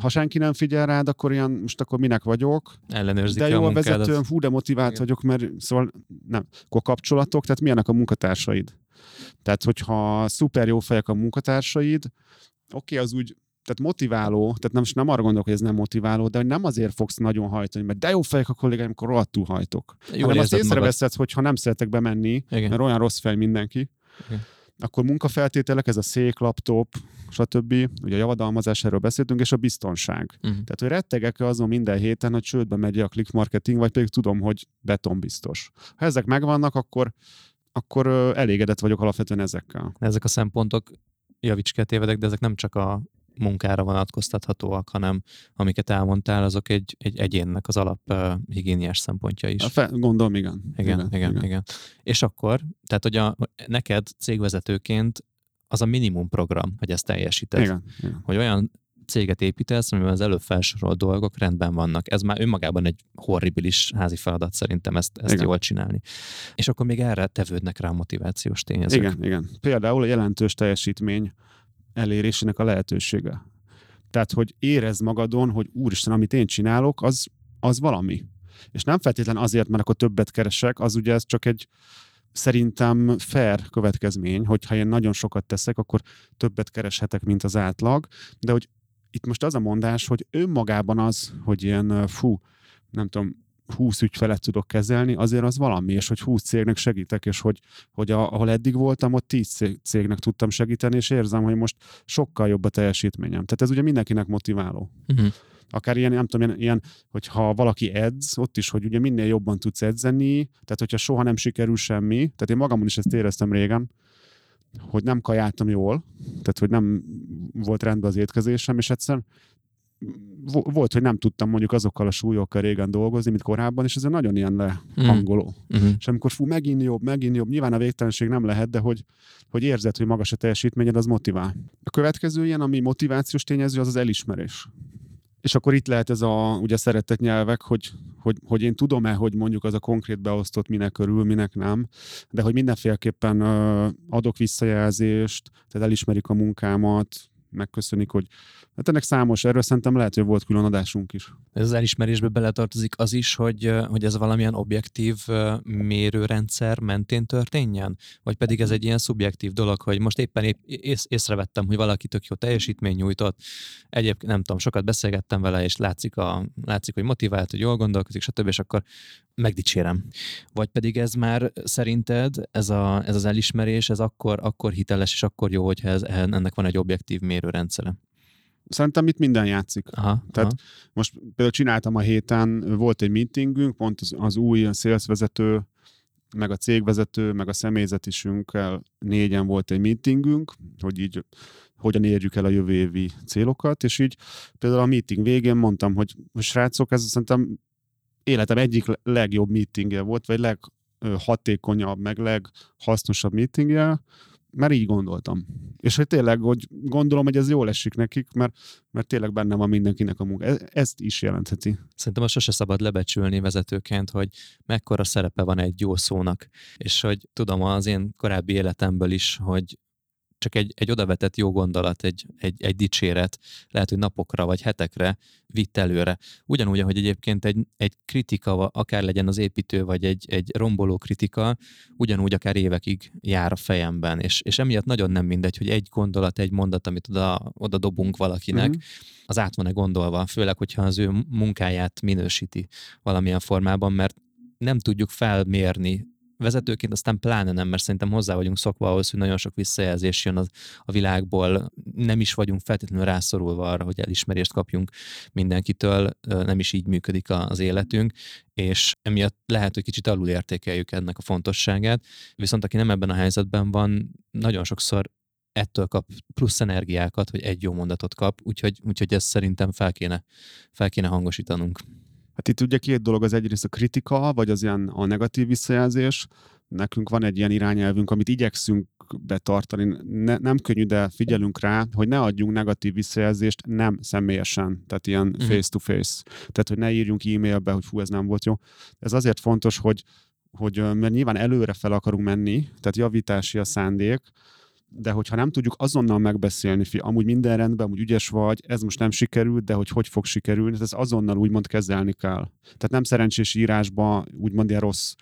Ha senki nem figyel rád, akkor ilyen, most akkor minek vagyok. Ellenőrzik De jó a a vezetőm, fú, de motivált Igen. vagyok, mert szóval nem. Akkor kapcsolatok, tehát milyenek a munkatársaid. Tehát, hogyha szuper jó fejek a munkatársaid, oké, az úgy tehát motiváló, tehát nem, nem arra gondolok, hogy ez nem motiváló, de hogy nem azért fogsz nagyon hajtani, mert de jó fejek a kollégáim, amikor rohadtul hajtok. Jól hanem azt észreveszed, hogy ha nem szeretek bemenni, Igen. mert olyan rossz fej mindenki, Igen. Akkor munkafeltételek, ez a szék, laptop, stb. Ugye a javadalmazás, erről beszéltünk, és a biztonság. Uh-huh. Tehát, hogy rettegek azon minden héten, hogy csődbe megy a click marketing, vagy pedig tudom, hogy betonbiztos. Ha ezek megvannak, akkor, akkor elégedett vagyok alapvetően ezekkel. Ezek a szempontok, javíts ha tévedek, de ezek nem csak a munkára vonatkoztathatóak, hanem amiket elmondtál, azok egy, egy egyénnek az alap uh, higiéniás szempontja is. A fe, gondolom, igen. Igen, igen, igen, igen. És akkor, tehát hogy a, neked cégvezetőként az a minimum program, hogy ezt teljesíted. Igen, igen. Hogy olyan céget építesz, amiben az előbb felsorolt dolgok rendben vannak. Ez már önmagában egy horribilis házi feladat szerintem ezt, ezt Igen. jól csinálni. És akkor még erre tevődnek rá a motivációs tényezők. Igen, igen. Például a jelentős teljesítmény elérésének a lehetősége. Tehát, hogy érezd magadon, hogy úristen, amit én csinálok, az, az valami. És nem feltétlen azért, mert akkor többet keresek, az ugye ez csak egy szerintem fair következmény, hogyha én nagyon sokat teszek, akkor többet kereshetek, mint az átlag, de hogy itt most az a mondás, hogy önmagában az, hogy ilyen fú, nem tudom, 20 ügyfelet tudok kezelni, azért az valami, és hogy 20 cégnek segítek, és hogy, hogy a, ahol eddig voltam, ott 10 cég- cégnek tudtam segíteni, és érzem, hogy most sokkal jobb a teljesítményem. Tehát ez ugye mindenkinek motiváló. Uh-huh. Akár ilyen, nem tudom, ilyen, ilyen hogyha valaki edz, ott is, hogy ugye minél jobban tudsz edzeni, tehát hogyha soha nem sikerül semmi, tehát én magamon is ezt éreztem régen, hogy nem kajáltam jól, tehát hogy nem volt rendben az étkezésem, és egyszerűen volt, hogy nem tudtam mondjuk azokkal a súlyokkal régen dolgozni, mint korábban, és ez nagyon ilyen lehangoló. Uh-huh. És amikor fú, megint jobb, megint jobb, nyilván a végtelenség nem lehet, de hogy, hogy érzed, hogy magas a teljesítményed, az motivál. A következő ilyen, ami motivációs tényező, az az elismerés. És akkor itt lehet ez a ugye szeretett nyelvek, hogy, hogy, hogy én tudom-e, hogy mondjuk az a konkrét beosztott minek örül, minek nem, de hogy mindenféleképpen adok visszajelzést, tehát elismerik a munkámat, megköszönik, hogy hát ennek számos, erről szerintem lehet, hogy volt külön adásunk is. Ez az elismerésbe beletartozik az is, hogy, hogy ez valamilyen objektív mérőrendszer mentén történjen? Vagy pedig ez egy ilyen szubjektív dolog, hogy most éppen épp ész, észrevettem, hogy valaki tök jó teljesítmény nyújtott, egyébként nem tudom, sokat beszélgettem vele, és látszik, a, látszik hogy motivált, hogy jól gondolkozik, stb., és akkor megdicsérem. Vagy pedig ez már szerinted, ez, a, ez az elismerés, ez akkor, akkor hiteles, és akkor jó, hogyha ez, ennek van egy objektív mérőrendszere. Szerintem itt minden játszik. Aha, Tehát aha. Most például csináltam a héten, volt egy meetingünk, pont az, az új szélszvezető, meg a cégvezető, meg a személyzetisünkkel négyen volt egy meetingünk, hogy így hogyan érjük el a jövő évi célokat, és így például a meeting végén mondtam, hogy, srácok, ez szerintem életem egyik legjobb meetingje volt, vagy leghatékonyabb, meg leghasznosabb meetingje, mert így gondoltam. És hogy tényleg, hogy gondolom, hogy ez jól esik nekik, mert, mert tényleg benne van mindenkinek a munka. Ez, ezt is jelentheti. Szerintem azt sose szabad lebecsülni vezetőként, hogy mekkora szerepe van egy jó szónak. És hogy tudom az én korábbi életemből is, hogy csak egy, egy odavetett jó gondolat, egy, egy, egy dicséret, lehet, hogy napokra vagy hetekre vitt előre. Ugyanúgy, ahogy egyébként egy, egy kritika, akár legyen az építő, vagy egy, egy romboló kritika, ugyanúgy akár évekig jár a fejemben. És, és emiatt nagyon nem mindegy, hogy egy gondolat, egy mondat, amit oda, oda dobunk valakinek, Mhm. az át van-e gondolva, főleg, hogyha az ő munkáját minősíti valamilyen formában, mert nem tudjuk felmérni vezetőként aztán pláne nem, mert szerintem hozzá vagyunk szokva ahhoz, hogy nagyon sok visszajelzés jön az, a világból, nem is vagyunk feltétlenül rászorulva arra, hogy elismerést kapjunk mindenkitől, nem is így működik az életünk, és emiatt lehet, hogy kicsit alul értékeljük ennek a fontosságát, viszont aki nem ebben a helyzetben van, nagyon sokszor ettől kap plusz energiákat, hogy egy jó mondatot kap, úgyhogy, úgyhogy ezt szerintem fel kéne, fel kéne hangosítanunk. Hát itt ugye két dolog, az egyrészt a kritika, vagy az ilyen a negatív visszajelzés. Nekünk van egy ilyen irányelvünk, amit igyekszünk betartani. Ne, nem könnyű, de figyelünk rá, hogy ne adjunk negatív visszajelzést nem személyesen, tehát ilyen Mhm. face-to-face. Tehát, hogy ne írjunk e-mailbe, hogy fú, ez nem volt jó. Ez azért fontos, hogy, hogy mert nyilván előre fel akarunk menni, tehát javítási a szándék, de hogyha nem tudjuk azonnal megbeszélni, fi, amúgy minden rendben, amúgy ügyes vagy, ez most nem sikerült, de hogy hogy fog sikerülni, ez azonnal úgymond kezelni kell. Tehát nem szerencsés írásba úgymond ilyen rossz,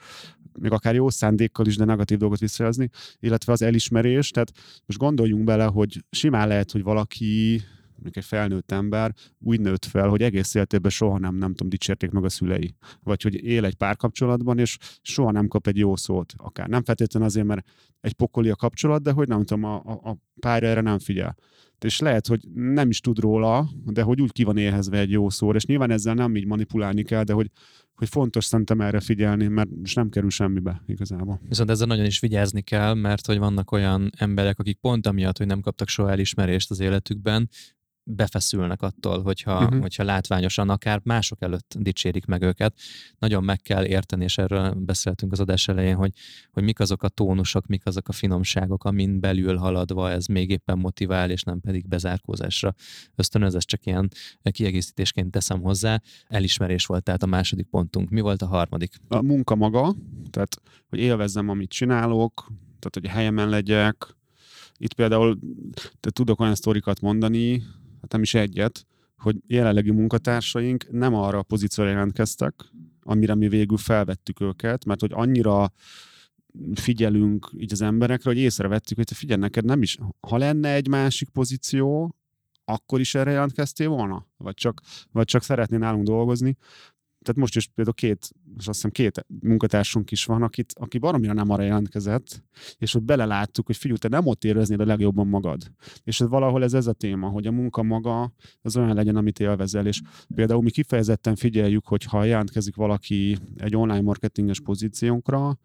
még akár jó szándékkal is, de negatív dolgot visszajelzni, illetve az elismerés, tehát most gondoljunk bele, hogy simán lehet, hogy valaki még egy felnőtt ember úgy nőtt fel, hogy egész életében soha nem, nem tudom, dicsérték meg a szülei. Vagy hogy él egy párkapcsolatban, és soha nem kap egy jó szót. Akár nem feltétlenül azért, mert egy pokoli a kapcsolat, de hogy nem tudom, a, a, a párja erre nem figyel. És lehet, hogy nem is tud róla, de hogy úgy ki van éhezve egy jó szóra, és nyilván ezzel nem így manipulálni kell, de hogy, hogy fontos szerintem erre figyelni, mert nem kerül semmibe igazából. Viszont ezzel nagyon is vigyázni kell, mert hogy vannak olyan emberek, akik pont amiatt, hogy nem kaptak soha elismerést az életükben, befeszülnek attól, hogyha, uh-huh. hogyha látványosan akár mások előtt dicsérik meg őket. Nagyon meg kell érteni, és erről beszéltünk az adás elején, hogy, hogy mik azok a tónusok, mik azok a finomságok, amin belül haladva ez még éppen motivál, és nem pedig bezárkózásra ösztönöz. Ez csak ilyen kiegészítésként teszem hozzá. Elismerés volt tehát a második pontunk. Mi volt a harmadik? A munka maga, tehát hogy élvezzem, amit csinálok, tehát hogy helyemen legyek, itt például te tudok olyan sztorikat mondani, hát nem is egyet, hogy jelenlegi munkatársaink nem arra a pozícióra jelentkeztek, amire mi végül felvettük őket, mert hogy annyira figyelünk így az emberekre, hogy észrevettük, hogy figyelj, neked nem is, ha lenne egy másik pozíció, akkor is erre jelentkeztél volna? Vagy csak, vagy csak szeretnél nálunk dolgozni? Tehát most is például két, és azt hiszem két munkatársunk is van, akit, aki baromira nem arra jelentkezett, és ott beleláttuk, hogy figyelj, te nem ott éreznéd a legjobban magad. És ez valahol ez ez a téma, hogy a munka maga az olyan legyen, amit élvezel, és például mi kifejezetten figyeljük, hogy ha jelentkezik valaki egy online marketinges pozíciónkra,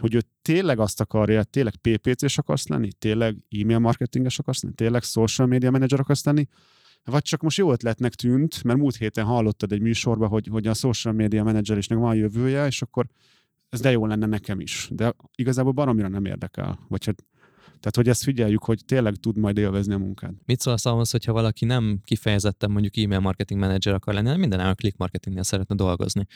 hogy ő tényleg azt akarja, tényleg PPC-s akarsz lenni, tényleg e-mail marketinges akarsz lenni, tényleg social media manager akarsz lenni, vagy csak most jó ötletnek tűnt, mert múlt héten hallottad egy műsorban, hogy, hogy a social media menedzselésnek van jövője, és akkor ez de jó lenne nekem is. De igazából baromira nem érdekel. Vagy hát, tehát, hogy ezt figyeljük, hogy tényleg tud majd élvezni a munkát. Mit szólsz ahhoz, hogyha valaki nem kifejezetten mondjuk e-mail marketing manager akar lenni, minden click marketingnél szeretne dolgozni,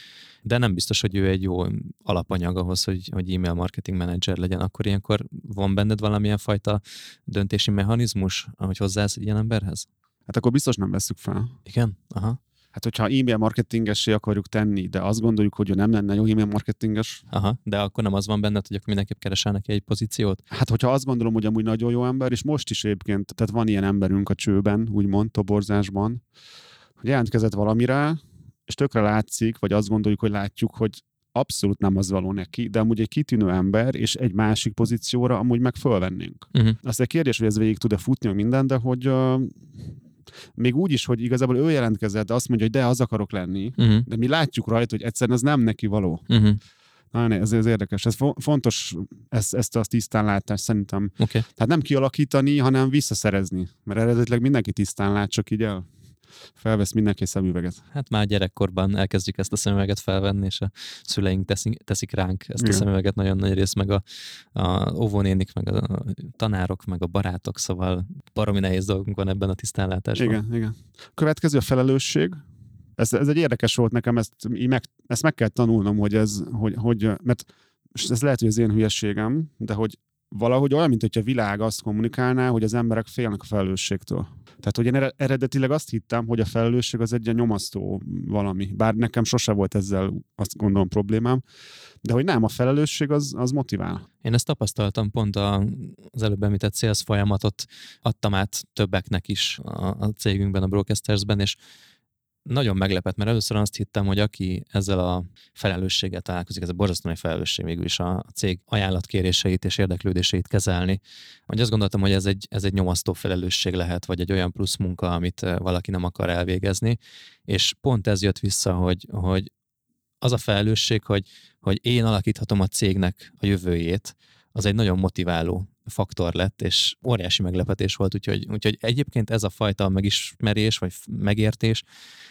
de nem biztos, hogy ő egy jó alapanyag ahhoz, hogy, hogy e-mail marketing manager legyen, akkor ilyenkor van benned valamilyen fajta döntési mechanizmus, ahogy hozzász egy ilyen emberhez? Hát akkor biztos nem veszük fel. Igen? Aha. Hát, hogyha e-mail marketingesé akarjuk tenni, de azt gondoljuk, hogy ő nem lenne jó e-mail marketinges. Aha, de akkor nem az van benned, hogy akkor mindenképp keresel neki egy pozíciót? Hát, hogyha azt gondolom, hogy amúgy nagyon jó ember, és most is egyébként, tehát van ilyen emberünk a csőben, úgymond, toborzásban, hogy jelentkezett valamire, és tökre látszik, vagy azt gondoljuk, hogy látjuk, hogy abszolút nem az való neki, de amúgy egy kitűnő ember, és egy másik pozícióra amúgy meg fölvennénk. Uh-huh. Azt egy kérdés, hogy ez végig tud-e futni, minden, de hogy uh, még úgy is, hogy igazából ő jelentkezett, de azt mondja, hogy de, az akarok lenni, uh-huh. de mi látjuk rajta, hogy egyszerűen ez nem neki való. Uh-huh. Na, ez, ez érdekes. Ez fontos ezt, ezt a tisztán látást szerintem. Okay. Tehát nem kialakítani, hanem visszaszerezni. Mert eredetileg mindenki tisztán lát, csak így el felvesz mindenki szemüveget. Hát már gyerekkorban elkezdjük ezt a szemüveget felvenni, és a szüleink teszik, teszik ránk ezt Igen. a szemüveget nagyon nagy rész, meg a, a óvónénik, meg a tanárok, meg a barátok, szóval baromi nehéz dolgunk van ebben a tisztánlátásban. Igen, igen. Következő a felelősség. Ez, ez egy érdekes volt nekem, ezt, meg, ezt meg kell tanulnom, hogy ez, hogy, hogy mert ez lehet, hogy az én hülyességem, de hogy valahogy olyan, mint hogyha a világ azt kommunikálná, hogy az emberek félnek a felelősségtől. Tehát, hogy én eredetileg azt hittem, hogy a felelősség az egy nyomasztó valami. Bár nekem sose volt ezzel azt gondolom problémám, de hogy nem, a felelősség az, az motivál. Én ezt tapasztaltam pont a, az előbb említett sales folyamatot adtam át többeknek is a, a cégünkben, a Broadcastersben, és nagyon meglepett, mert először azt hittem, hogy aki ezzel a felelősséggel találkozik, ez a borzasztó nagy felelősség végül is a cég ajánlatkéréseit és érdeklődéseit kezelni, hogy azt gondoltam, hogy ez egy, ez egy nyomasztó felelősség lehet, vagy egy olyan plusz munka, amit valaki nem akar elvégezni, és pont ez jött vissza, hogy, hogy az a felelősség, hogy, hogy én alakíthatom a cégnek a jövőjét, az egy nagyon motiváló faktor lett, és óriási meglepetés volt, úgyhogy, úgyhogy egyébként ez a fajta megismerés, vagy megértés,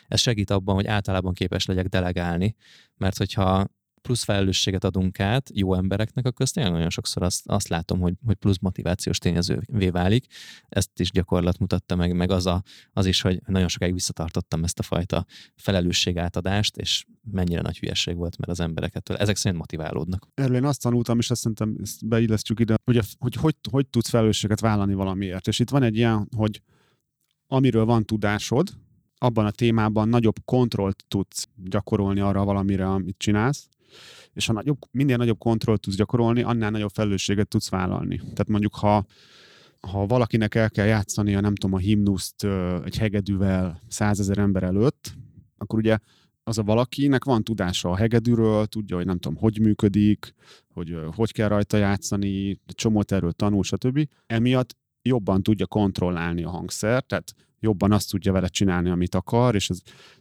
ez segít abban, hogy általában képes legyek delegálni, mert hogyha plusz felelősséget adunk át jó embereknek, akkor tényleg nagyon sokszor azt, azt látom, hogy, hogy plusz motivációs tényezővé válik. Ezt is gyakorlat mutatta meg, meg az, a, az is, hogy nagyon sokáig visszatartottam ezt a fajta felelősségátadást, és mennyire nagy hülyeség volt, mert az emberek ettől ezek szerint motiválódnak. Erről én azt tanultam, és azt szerintem ezt beillesztjük ide, hogy, hogy, hogy, hogy, hogy tudsz felelősséget vállalni valamiért. És itt van egy ilyen, hogy amiről van tudásod, abban a témában nagyobb kontrollt tudsz gyakorolni arra valamire, amit csinálsz, és ha nagyobb, minél nagyobb kontrollt tudsz gyakorolni, annál nagyobb felelősséget tudsz vállalni. Tehát mondjuk, ha ha valakinek el kell játszani a nem tudom, a himnuszt egy hegedűvel százezer ember előtt, akkor ugye az a valakinek van tudása a hegedűről, tudja, hogy nem tudom, hogy működik, hogy hogy kell rajta játszani, csomót erről tanul, stb. Emiatt jobban tudja kontrollálni a hangszert, tehát jobban azt tudja vele csinálni, amit akar, és, ez,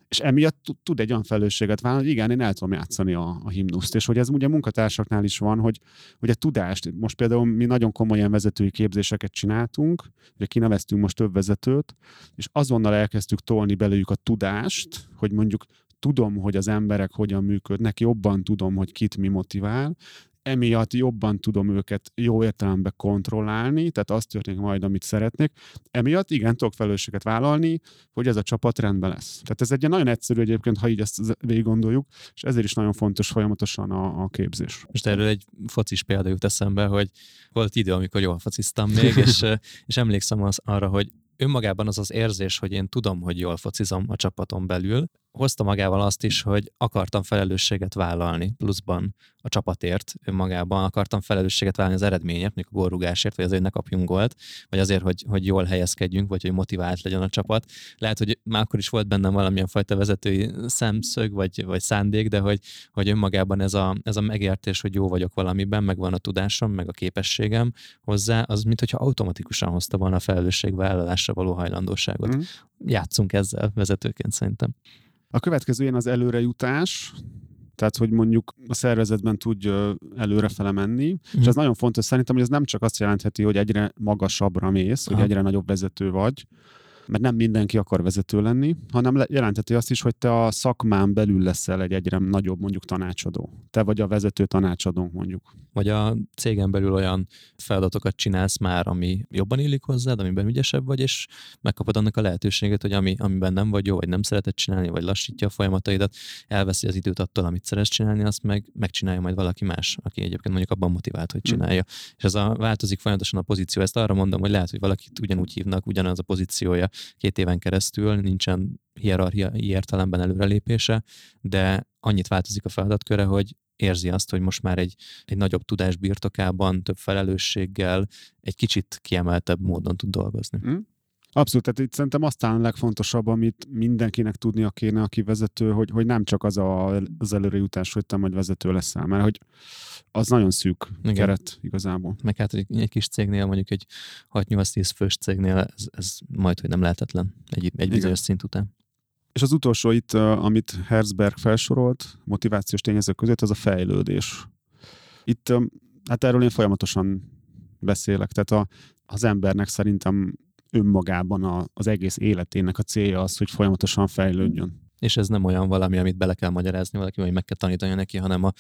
és emiatt tud egy olyan felelősséget vállalni, hogy igen, én el tudom játszani a, a himnuszt, és hogy ez ugye munkatársaknál is van, hogy, hogy a tudást, most például mi nagyon komolyan vezetői képzéseket csináltunk, ugye kineveztünk most több vezetőt, és azonnal elkezdtük tolni belőjük a tudást, hogy mondjuk tudom, hogy az emberek hogyan működnek, jobban tudom, hogy kit mi motivál, emiatt jobban tudom őket jó értelemben kontrollálni, tehát azt történik majd, amit szeretnék. Emiatt igen, tudok felelősséget vállalni, hogy ez a csapat rendben lesz. Tehát ez egy nagyon egyszerű egyébként, ha így ezt végig gondoljuk, és ezért is nagyon fontos folyamatosan a, a képzés. Most erről egy focis példa jut eszembe, hogy volt idő, amikor jól fociztam még, és, <laughs> és emlékszem az, arra, hogy önmagában az az érzés, hogy én tudom, hogy jól focizom a csapaton belül, hozta magával azt is, hogy akartam felelősséget vállalni pluszban a csapatért önmagában, akartam felelősséget vállalni az eredményért, mondjuk a górugásért, vagy azért, hogy ne kapjunk gólt, vagy azért, hogy, hogy jól helyezkedjünk, vagy hogy motivált legyen a csapat. Lehet, hogy már akkor is volt bennem valamilyen fajta vezetői szemszög, vagy, vagy szándék, de hogy, hogy önmagában ez a, ez a megértés, hogy jó vagyok valamiben, meg van a tudásom, meg a képességem hozzá, az mintha automatikusan hozta volna a felelősségvállalásra való hajlandóságot. Mm. Játszunk ezzel vezetőként szerintem. A következő ilyen az előrejutás, tehát hogy mondjuk a szervezetben tudj előrefele menni, mm. és mhm. ez nagyon fontos szerintem, hogy ez nem csak azt jelentheti, hogy egyre magasabbra mész, Aha. hogy egyre nagyobb vezető vagy, mert nem mindenki akar vezető lenni, hanem jelenteti azt is, hogy te a szakmán belül leszel egy egyre nagyobb mondjuk tanácsadó. Te vagy a vezető tanácsadónk mondjuk. Vagy a cégen belül olyan feladatokat csinálsz már, ami jobban illik hozzád, amiben ügyesebb vagy, és megkapod annak a lehetőséget, hogy ami, amiben nem vagy jó, vagy nem szereted csinálni, vagy lassítja a folyamataidat, elveszi az időt attól, amit szeretsz csinálni, azt meg megcsinálja majd valaki más, aki egyébként mondjuk abban motivált, hogy mm. csinálja. Mm. És ez a változik folyamatosan a pozíció. Ezt arra mondom, hogy lehet, hogy valakit ugyanúgy hívnak, ugyanaz a pozíciója, két éven keresztül, nincsen hierarchiai értelemben előrelépése, de annyit változik a feladatköre, hogy érzi azt, hogy most már egy, egy nagyobb tudás birtokában, több felelősséggel, egy kicsit kiemeltebb módon tud dolgozni. Mm. Abszolút, tehát itt szerintem aztán legfontosabb, amit mindenkinek tudnia kéne, aki vezető, hogy, hogy nem csak az a, az előrejutás, hogy te majd vezető leszel, mert hogy az nagyon szűk Igen. keret igazából. Meg hát egy, egy kis cégnél, mondjuk egy 6-8-10 fős cégnél ez, ez majd, hogy nem lehetetlen egy, egy bizonyos szint után. És az utolsó itt, amit Herzberg felsorolt motivációs tényezők között, az a fejlődés. Itt, hát erről én folyamatosan beszélek, tehát a, az embernek szerintem önmagában a, az egész életének a célja az, hogy folyamatosan fejlődjön és ez nem olyan valami, amit bele kell magyarázni valaki, vagy meg kell tanítani neki, hanem a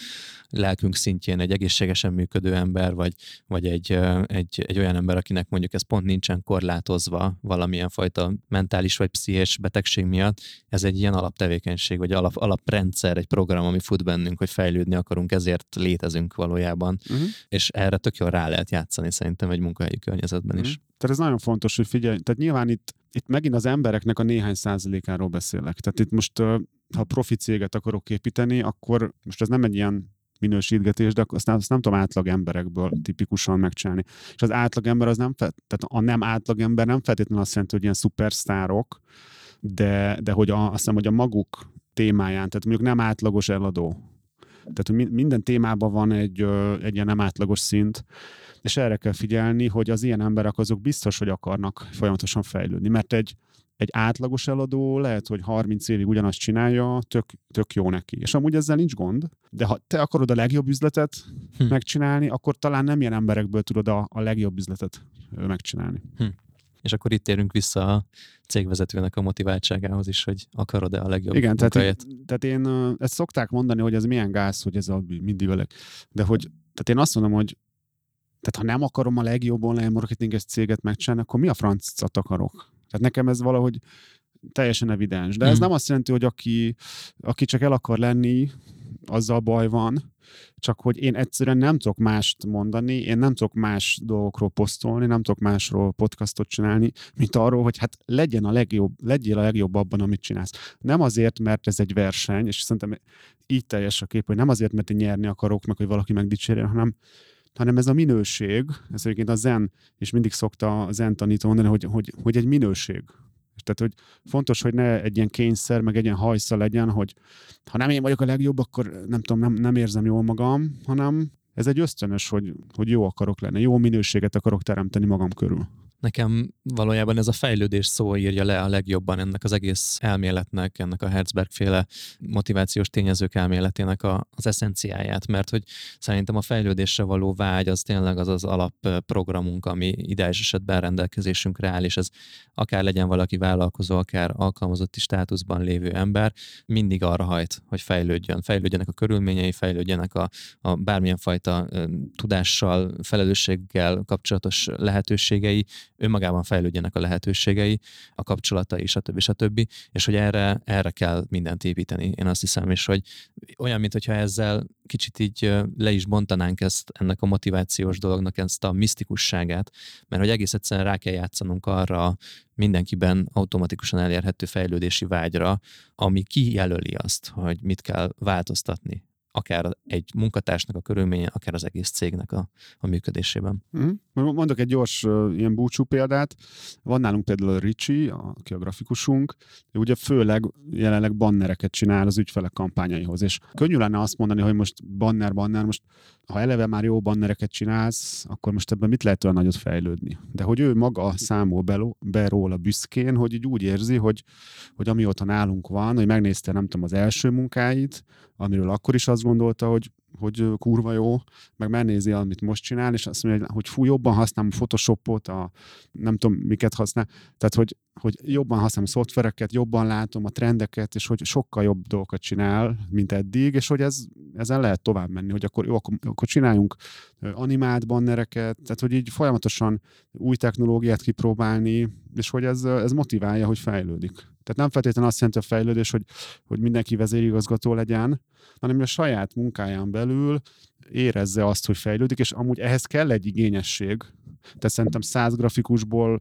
lelkünk szintjén egy egészségesen működő ember, vagy, vagy egy, egy, egy olyan ember, akinek mondjuk ez pont nincsen korlátozva valamilyen fajta mentális vagy pszichés betegség miatt, ez egy ilyen alaptevékenység, vagy alap, alaprendszer, egy program, ami fut bennünk, hogy fejlődni akarunk, ezért létezünk valójában, uh-huh. és erre tök jól rá lehet játszani szerintem egy munkahelyi környezetben uh-huh. is. Mhm. Tehát ez nagyon fontos, hogy figyelj, tehát nyilván itt itt megint az embereknek a néhány százalékáról beszélek. Tehát itt most, ha profi céget akarok építeni, akkor most ez nem egy ilyen minősítgetés, de azt nem, azt nem tudom átlag emberekből tipikusan megcsinálni. És az átlag ember az nem, fe, tehát a nem átlag ember nem feltétlenül azt jelenti, hogy ilyen szupersztárok, de, de hogy a, azt hiszem, hogy a maguk témáján, tehát mondjuk nem átlagos eladó. Tehát hogy minden témában van egy, egy ilyen nem átlagos szint, és erre kell figyelni, hogy az ilyen emberek azok biztos, hogy akarnak folyamatosan fejlődni, mert egy, egy átlagos eladó lehet, hogy 30 évig ugyanazt csinálja, tök, tök jó neki. És amúgy ezzel nincs gond, de ha te akarod a legjobb üzletet hm. megcsinálni, akkor talán nem ilyen emberekből tudod a, a legjobb üzletet megcsinálni. Hm. És akkor itt térünk vissza a cégvezetőnek a motiváltságához is, hogy akarod-e a legjobb Igen, tehát, tehát én ezt szokták mondani, hogy ez milyen gáz, hogy ez a mindig velek. De hogy, tehát én azt mondom, hogy tehát ha nem akarom a legjobb online marketinges céget megcsinálni, akkor mi a francot akarok? Tehát nekem ez valahogy teljesen evidens. De ez mm. nem azt jelenti, hogy aki, aki csak el akar lenni, azzal baj van, csak hogy én egyszerűen nem tudok mást mondani, én nem tudok más dolgokról posztolni, nem tudok másról podcastot csinálni, mint arról, hogy hát legyen a legjobb, legyél a legjobb abban, amit csinálsz. Nem azért, mert ez egy verseny, és szerintem így teljes a kép, hogy nem azért, mert én nyerni akarok, meg hogy valaki megdicsérjen, hanem hanem ez a minőség, ez egyébként a zen, és mindig szokta a zen tanító mondani, hogy, hogy, hogy egy minőség. Tehát, hogy fontos, hogy ne egy ilyen kényszer, meg egy ilyen hajsza legyen, hogy ha nem én vagyok a legjobb, akkor nem tudom, nem, nem érzem jól magam, hanem ez egy ösztönös, hogy, hogy jó akarok lenni, jó minőséget akarok teremteni magam körül. Nekem valójában ez a fejlődés szó írja le a legjobban ennek az egész elméletnek, ennek a Herzberg féle motivációs tényezők elméletének a, az eszenciáját, mert hogy szerintem a fejlődésre való vágy az tényleg az az alapprogramunk, ami ideális esetben rendelkezésünkre áll, és ez akár legyen valaki vállalkozó, akár alkalmazotti státuszban lévő ember, mindig arra hajt, hogy fejlődjön, fejlődjenek a körülményei, fejlődjenek a, a bármilyen fajta tudással, felelősséggel kapcsolatos lehetőségei, önmagában fejlődjenek a lehetőségei, a kapcsolatai, stb. stb. És hogy erre, erre kell mindent építeni, én azt hiszem, és hogy olyan, mintha ezzel kicsit így le is bontanánk ezt, ennek a motivációs dolognak ezt a misztikusságát, mert hogy egész egyszerűen rá kell játszanunk arra mindenkiben automatikusan elérhető fejlődési vágyra, ami kijelöli azt, hogy mit kell változtatni akár egy munkatársnak a körülménye, akár az egész cégnek a, a működésében. Uh-huh. Mondok egy gyors ilyen búcsú példát. Van nálunk például a Ricsi, aki a grafikusunk, ő ugye főleg jelenleg bannereket csinál az ügyfelek kampányaihoz, és könnyű lenne azt mondani, hogy most banner, banner, most ha eleve már jó bannereket csinálsz, akkor most ebben mit lehet olyan nagyot fejlődni? De hogy ő maga számol be, be róla büszkén, hogy így úgy érzi, hogy, hogy amióta nálunk van, hogy megnézte, nem tudom, az első munkáit, amiről akkor is azt gondolta, hogy hogy kurva jó, meg megnézi, amit most csinál, és azt mondja, hogy fú, jobban használom Photoshopot, a nem tudom, miket használ, tehát hogy, hogy jobban használom szoftvereket, jobban látom a trendeket, és hogy sokkal jobb dolgokat csinál, mint eddig, és hogy ez, ezen lehet tovább menni, hogy akkor jó, akkor, akkor csináljunk animált bannereket, tehát hogy így folyamatosan új technológiát kipróbálni, és hogy ez, ez motiválja, hogy fejlődik. Tehát nem feltétlenül azt jelenti a fejlődés, hogy, hogy mindenki vezérigazgató legyen, hanem a saját munkáján belül érezze azt, hogy fejlődik, és amúgy ehhez kell egy igényesség. Tehát szerintem 100 grafikusból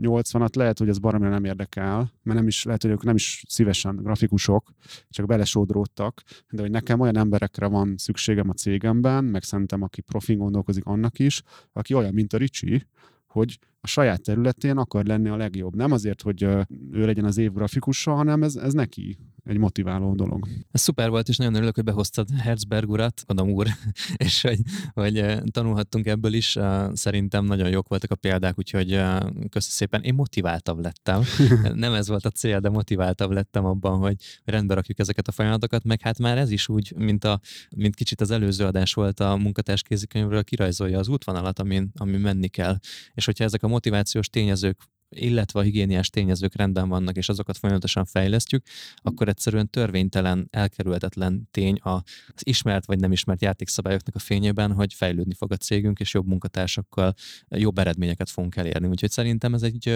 80-at lehet, hogy ez baromira nem érdekel, mert nem is, lehet, hogy ők nem is szívesen grafikusok, csak belesodródtak, de hogy nekem olyan emberekre van szükségem a cégemben, meg szerintem aki profin gondolkozik annak is, aki olyan, mint a Ricsi, hogy a saját területén akar lenni a legjobb. Nem azért, hogy ő legyen az év grafikusa, hanem ez, ez neki egy motiváló dolog. Ez szuper volt, és nagyon örülök, hogy behoztad Herzberg urat, mondom úr, <laughs> és hogy, hogy tanulhattunk ebből is. Szerintem nagyon jók voltak a példák, úgyhogy köszönöm szépen. Én motiváltabb lettem. <laughs> Nem ez volt a cél, de motiváltabb lettem abban, hogy rendbe rakjuk ezeket a folyamatokat, meg hát már ez is úgy, mint, a, mint kicsit az előző adás volt a munkatárs kézikönyvről, kirajzolja az útvonalat, amin, amin menni kell. És hogyha ezek a motivációs tényezők illetve a higiéniás tényezők rendben vannak, és azokat folyamatosan fejlesztjük, akkor egyszerűen törvénytelen, elkerülhetetlen tény az ismert vagy nem ismert játékszabályoknak a fényében, hogy fejlődni fog a cégünk, és jobb munkatársakkal jobb eredményeket fogunk elérni. Úgyhogy szerintem ez egy,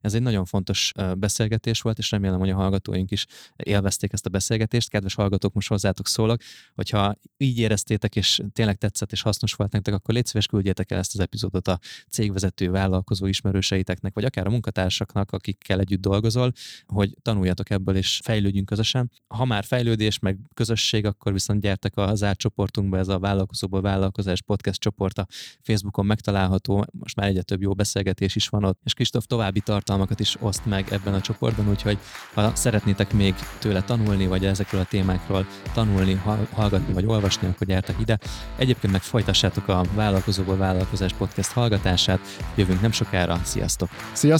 ez egy nagyon fontos beszélgetés volt, és remélem, hogy a hallgatóink is élvezték ezt a beszélgetést. Kedves hallgatók, most hozzátok szólok, hogyha így éreztétek, és tényleg tetszett és hasznos volt nektek, akkor légy szíves, küldjétek el ezt az epizódot a cégvezető vállalkozó ismerőseiteknek, vagy akár a munkatársaknak, akikkel együtt dolgozol, hogy tanuljatok ebből és fejlődjünk közösen. Ha már fejlődés, meg közösség, akkor viszont gyertek a zárt csoportunkba, ez a Vállalkozóból Vállalkozás podcast csoport a Facebookon megtalálható, most már egyre több jó beszélgetés is van ott, és Kristóf további tartalmakat is oszt meg ebben a csoportban, úgyhogy ha szeretnétek még tőle tanulni, vagy ezekről a témákról tanulni, hallgatni, vagy olvasni, akkor gyertek ide. Egyébként meg folytassátok a Vállalkozóból Vállalkozás podcast hallgatását. Jövünk nem sokára. Sziasztok! Sziasztok!